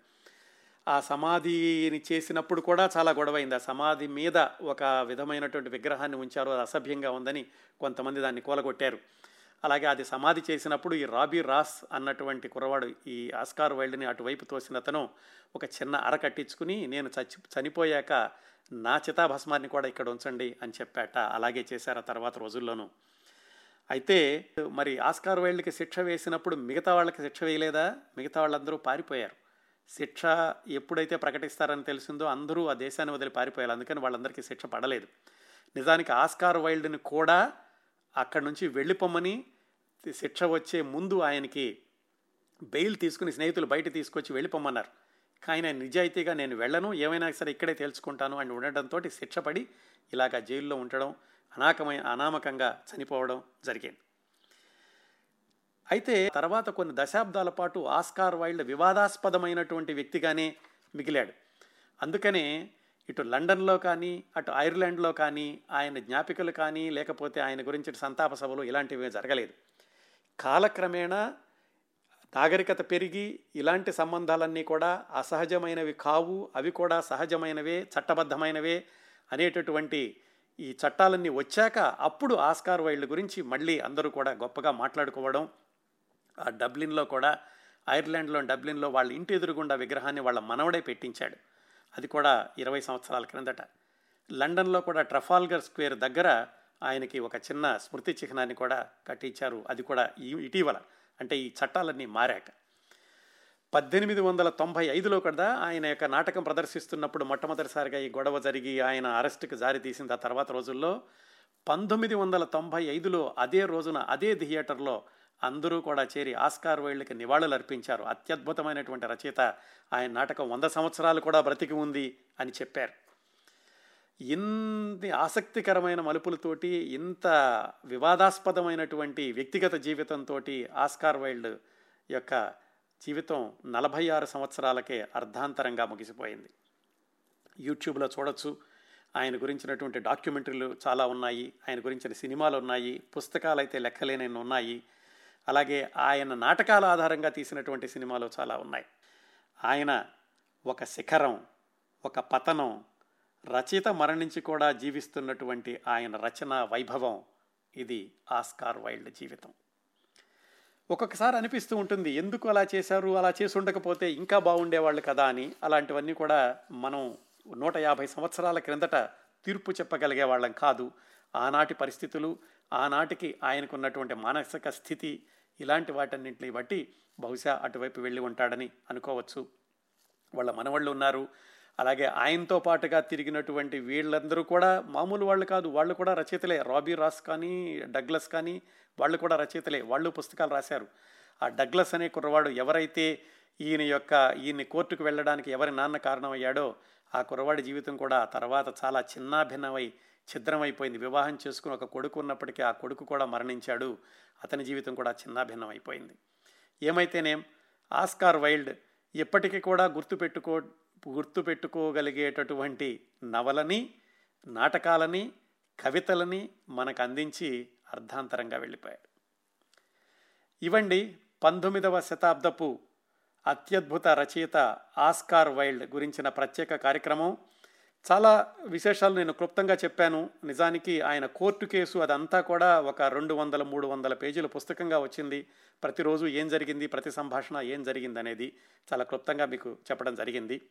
ఆ సమాధిని చేసినప్పుడు కూడా చాలా గొడవైంది. ఆ సమాధి మీద ఒక విధమైనటువంటి విగ్రహాన్ని ఉంచారు. అది అసభ్యంగా ఉందని కొంతమంది దాన్ని కూలగొట్టారు. అలాగే అది సమాధి చేసినప్పుడు ఈ రాబీ రాస్ అన్నటువంటి కుర్రవాడు ఈ ఆస్కార్ వైల్డ్ని అటువైపు తోసిన అతను ఒక చిన్న అర కట్టించుకుని నేను చచ్చి చనిపోయాక నా చితాభస్మాన్ని కూడా ఇక్కడ ఉంచండి అని చెప్పాట. అలాగే చేశారు ఆ తర్వాత రోజుల్లోనూ. అయితే మరి ఆస్కార్ వైల్డ్కి శిక్ష వేసినప్పుడు మిగతా వాళ్ళకి శిక్ష వేయలేదా? మిగతా వాళ్ళందరూ పారిపోయారు. శిక్ష ఎప్పుడైతే ప్రకటిస్తారని తెలిసిందో అందరూ ఆ దేశాన్ని వదిలి పారిపోయారు అందుకని వాళ్ళందరికీ శిక్ష పడలేదు. నిజానికి ఆస్కార్ వైల్డ్ని కూడా అక్కడి నుంచి వెళ్ళిపోమ్మని శిక్ష వచ్చే ముందు ఆయనకి బెయిల్ తీసుకుని స్నేహితులు బయట తీసుకొచ్చి వెళ్ళిపోమన్నారు కానీ ఆయన నిజాయితీగా నేను వెళ్ళను ఏమైనా సరే ఇక్కడే తేల్చుకుంటాను అని ఉండడంతో శిక్షపడి ఇలాగ జైల్లో ఉండడం అనాకమైన అనామకంగా చనిపోవడం జరిగింది. అయితే తర్వాత కొన్ని దశాబ్దాల పాటు ఆస్కార్ వైల్డ్ వివాదాస్పదమైనటువంటి వ్యక్తిగానే మిగిలాడు. అందుకనే ఇటు లండన్లో కానీ అటు ఐర్లాండ్లో కానీ ఆయన జ్ఞాపికలు కానీ లేకపోతే ఆయన గురించి సంతాప సభలు ఇలాంటివి జరగలేదు. కాలక్రమేణా నాగరికత పెరిగి ఇలాంటి సంబంధాలన్నీ కూడా అసహజమైనవి కావు అవి కూడా సహజమైనవే చట్టబద్ధమైనవే అనేటటువంటి ఈ చట్టాలన్నీ వచ్చాక అప్పుడు ఆస్కార్ వైల్డ్ గురించి మళ్ళీ అందరూ కూడా గొప్పగా మాట్లాడుకోవడం ఆ డబ్లిన్లో కూడా ఐర్లాండ్లో డబ్లిన్లో వాళ్ళ ఇంటి ఎదురుగుండా విగ్రహాన్ని వాళ్ళ మనవడే పెట్టించాడు. అది కూడా ఇరవై సంవత్సరాల క్రిందట. లండన్లో కూడా ట్రఫాల్గర్ స్క్వేర్ దగ్గర ఆయనకి ఒక చిన్న స్మృతి చిహ్నాన్ని కూడా కట్టించారు. అది కూడా ఈ ఇటీవల అంటే ఈ చట్టాలన్నీ మారాక. పద్దెనిమిది వందల తొంభై ఐదులో కూడా ఆయన యొక్క నాటకం ప్రదర్శిస్తున్నప్పుడు మొట్టమొదటిసారిగా ఈ గొడవ జరిగి ఆయన అరెస్టుకు జారి తీసింది. ఆ తర్వాత రోజుల్లో పంతొమ్మిది వందల తొంభై ఐదులో అదే రోజున అదే థియేటర్లో అందరూ కూడా చేరి ఆస్కార్ వైల్డ్కి నివాళులు అర్పించారు అత్యద్భుతమైనటువంటి రచయిత. ఆయన నాటకం వంద సంవత్సరాలు కూడా బ్రతికి ఉంది అని చెప్పారు. ఇన్ని ఆసక్తికరమైన మలుపులతోటి ఇంత వివాదాస్పదమైనటువంటి వ్యక్తిగత జీవితంతో ఆస్కార్ వైల్డ్ యొక్క జీవితం నలభై ఆరు సంవత్సరాలకే అర్ధాంతరంగా ముగిసిపోయింది. యూట్యూబ్లో చూడొచ్చు. ఆయన గురించినటువంటి డాక్యుమెంటరీలు చాలా ఉన్నాయి. ఆయన గురించిన సినిమాలు ఉన్నాయి పుస్తకాలు అయితే లెక్కలేనన్ని ఉన్నాయి. అలాగే ఆయన నాటకాల ఆధారంగా తీసినటువంటి సినిమాలు చాలా ఉన్నాయి. ఆయన ఒక శిఖరం ఒక పతనం రచయిత మరణించి కూడా జీవిస్తున్నటువంటి ఆయన రచన వైభవం ఇది ఆస్కార్ వైల్డ్ జీవితం. ఒక్కొక్కసారి అనిపిస్తూ ఉంటుంది ఎందుకు అలా చేశారు అలా చేసి ఉండకపోతే ఇంకా బాగుండేవాళ్ళు కదా అని. అలాంటివన్నీ కూడా మనం నూట యాభై సంవత్సరాల క్రిందట తీర్పు చెప్పగలిగే వాళ్ళం కాదు. ఆనాటి పరిస్థితులు ఆనాటికి ఆయనకున్నటువంటి మానసిక స్థితి ఇలాంటి వాటన్నింటిని బట్టి బహుశా అటువైపు వెళ్ళి ఉంటాడని అనుకోవచ్చు. వాళ్ళ మనవాళ్ళు ఉన్నారు. అలాగే ఆయనతో పాటుగా తిరిగినటువంటి వీళ్ళందరూ కూడా మామూలు వాళ్ళు కాదు వాళ్ళు కూడా రచయితలే. రాబీ రాస్ కానీ డగ్లస్ కానీ వాళ్ళు కూడా రచయితలే. వాళ్ళు పుస్తకాలు రాశారు. ఆ డగ్లస్ అనే కుర్రవాడు ఎవరైతే ఈయన యొక్క ఈయన కోర్టుకు వెళ్ళడానికి ఎవరి నాన్న కారణమయ్యాడో ఆ కుర్రవాడి జీవితం కూడా తర్వాత చాలా చిన్నాభిన్నమై ఛిద్రమైపోయింది. వివాహం చేసుకుని ఒక కొడుకు ఉన్నప్పటికీ ఆ కొడుకు కూడా మరణించాడు. అతని జీవితం కూడా చిన్నాభిన్నం అయిపోయింది ఏమైతేనేం ఆస్కార్ వైల్డ్ ఎప్పటికీ కూడా గుర్తుపెట్టుకో గుర్తుపెట్టుకోగలిగేటటువంటి నవలని నాటకాలని కవితలని మనకు అందించి అర్ధాంతరంగా వెళ్ళిపోయాడు. ఇవండి పంతొమ్మిదవ శతాబ్దపు అత్యద్భుత రచయిత ఆస్కార్ వైల్డ్ గురించిన ప్రత్యేక కార్యక్రమం. చాలా విశేషాలు నేను క్లుప్తంగా చెప్పాను. నిజానికి ఆయన కోర్టు కేసు అదంతా కూడా ఒక రెండు వందల మూడు వందల పేజీల పుస్తకంగా వచ్చింది. ప్రతిరోజు ఏం జరిగింది ప్రతి సంభాషణ ఏం జరిగింది అనేది చాలా క్లుప్తంగా మీకు చెప్పడం జరిగింది.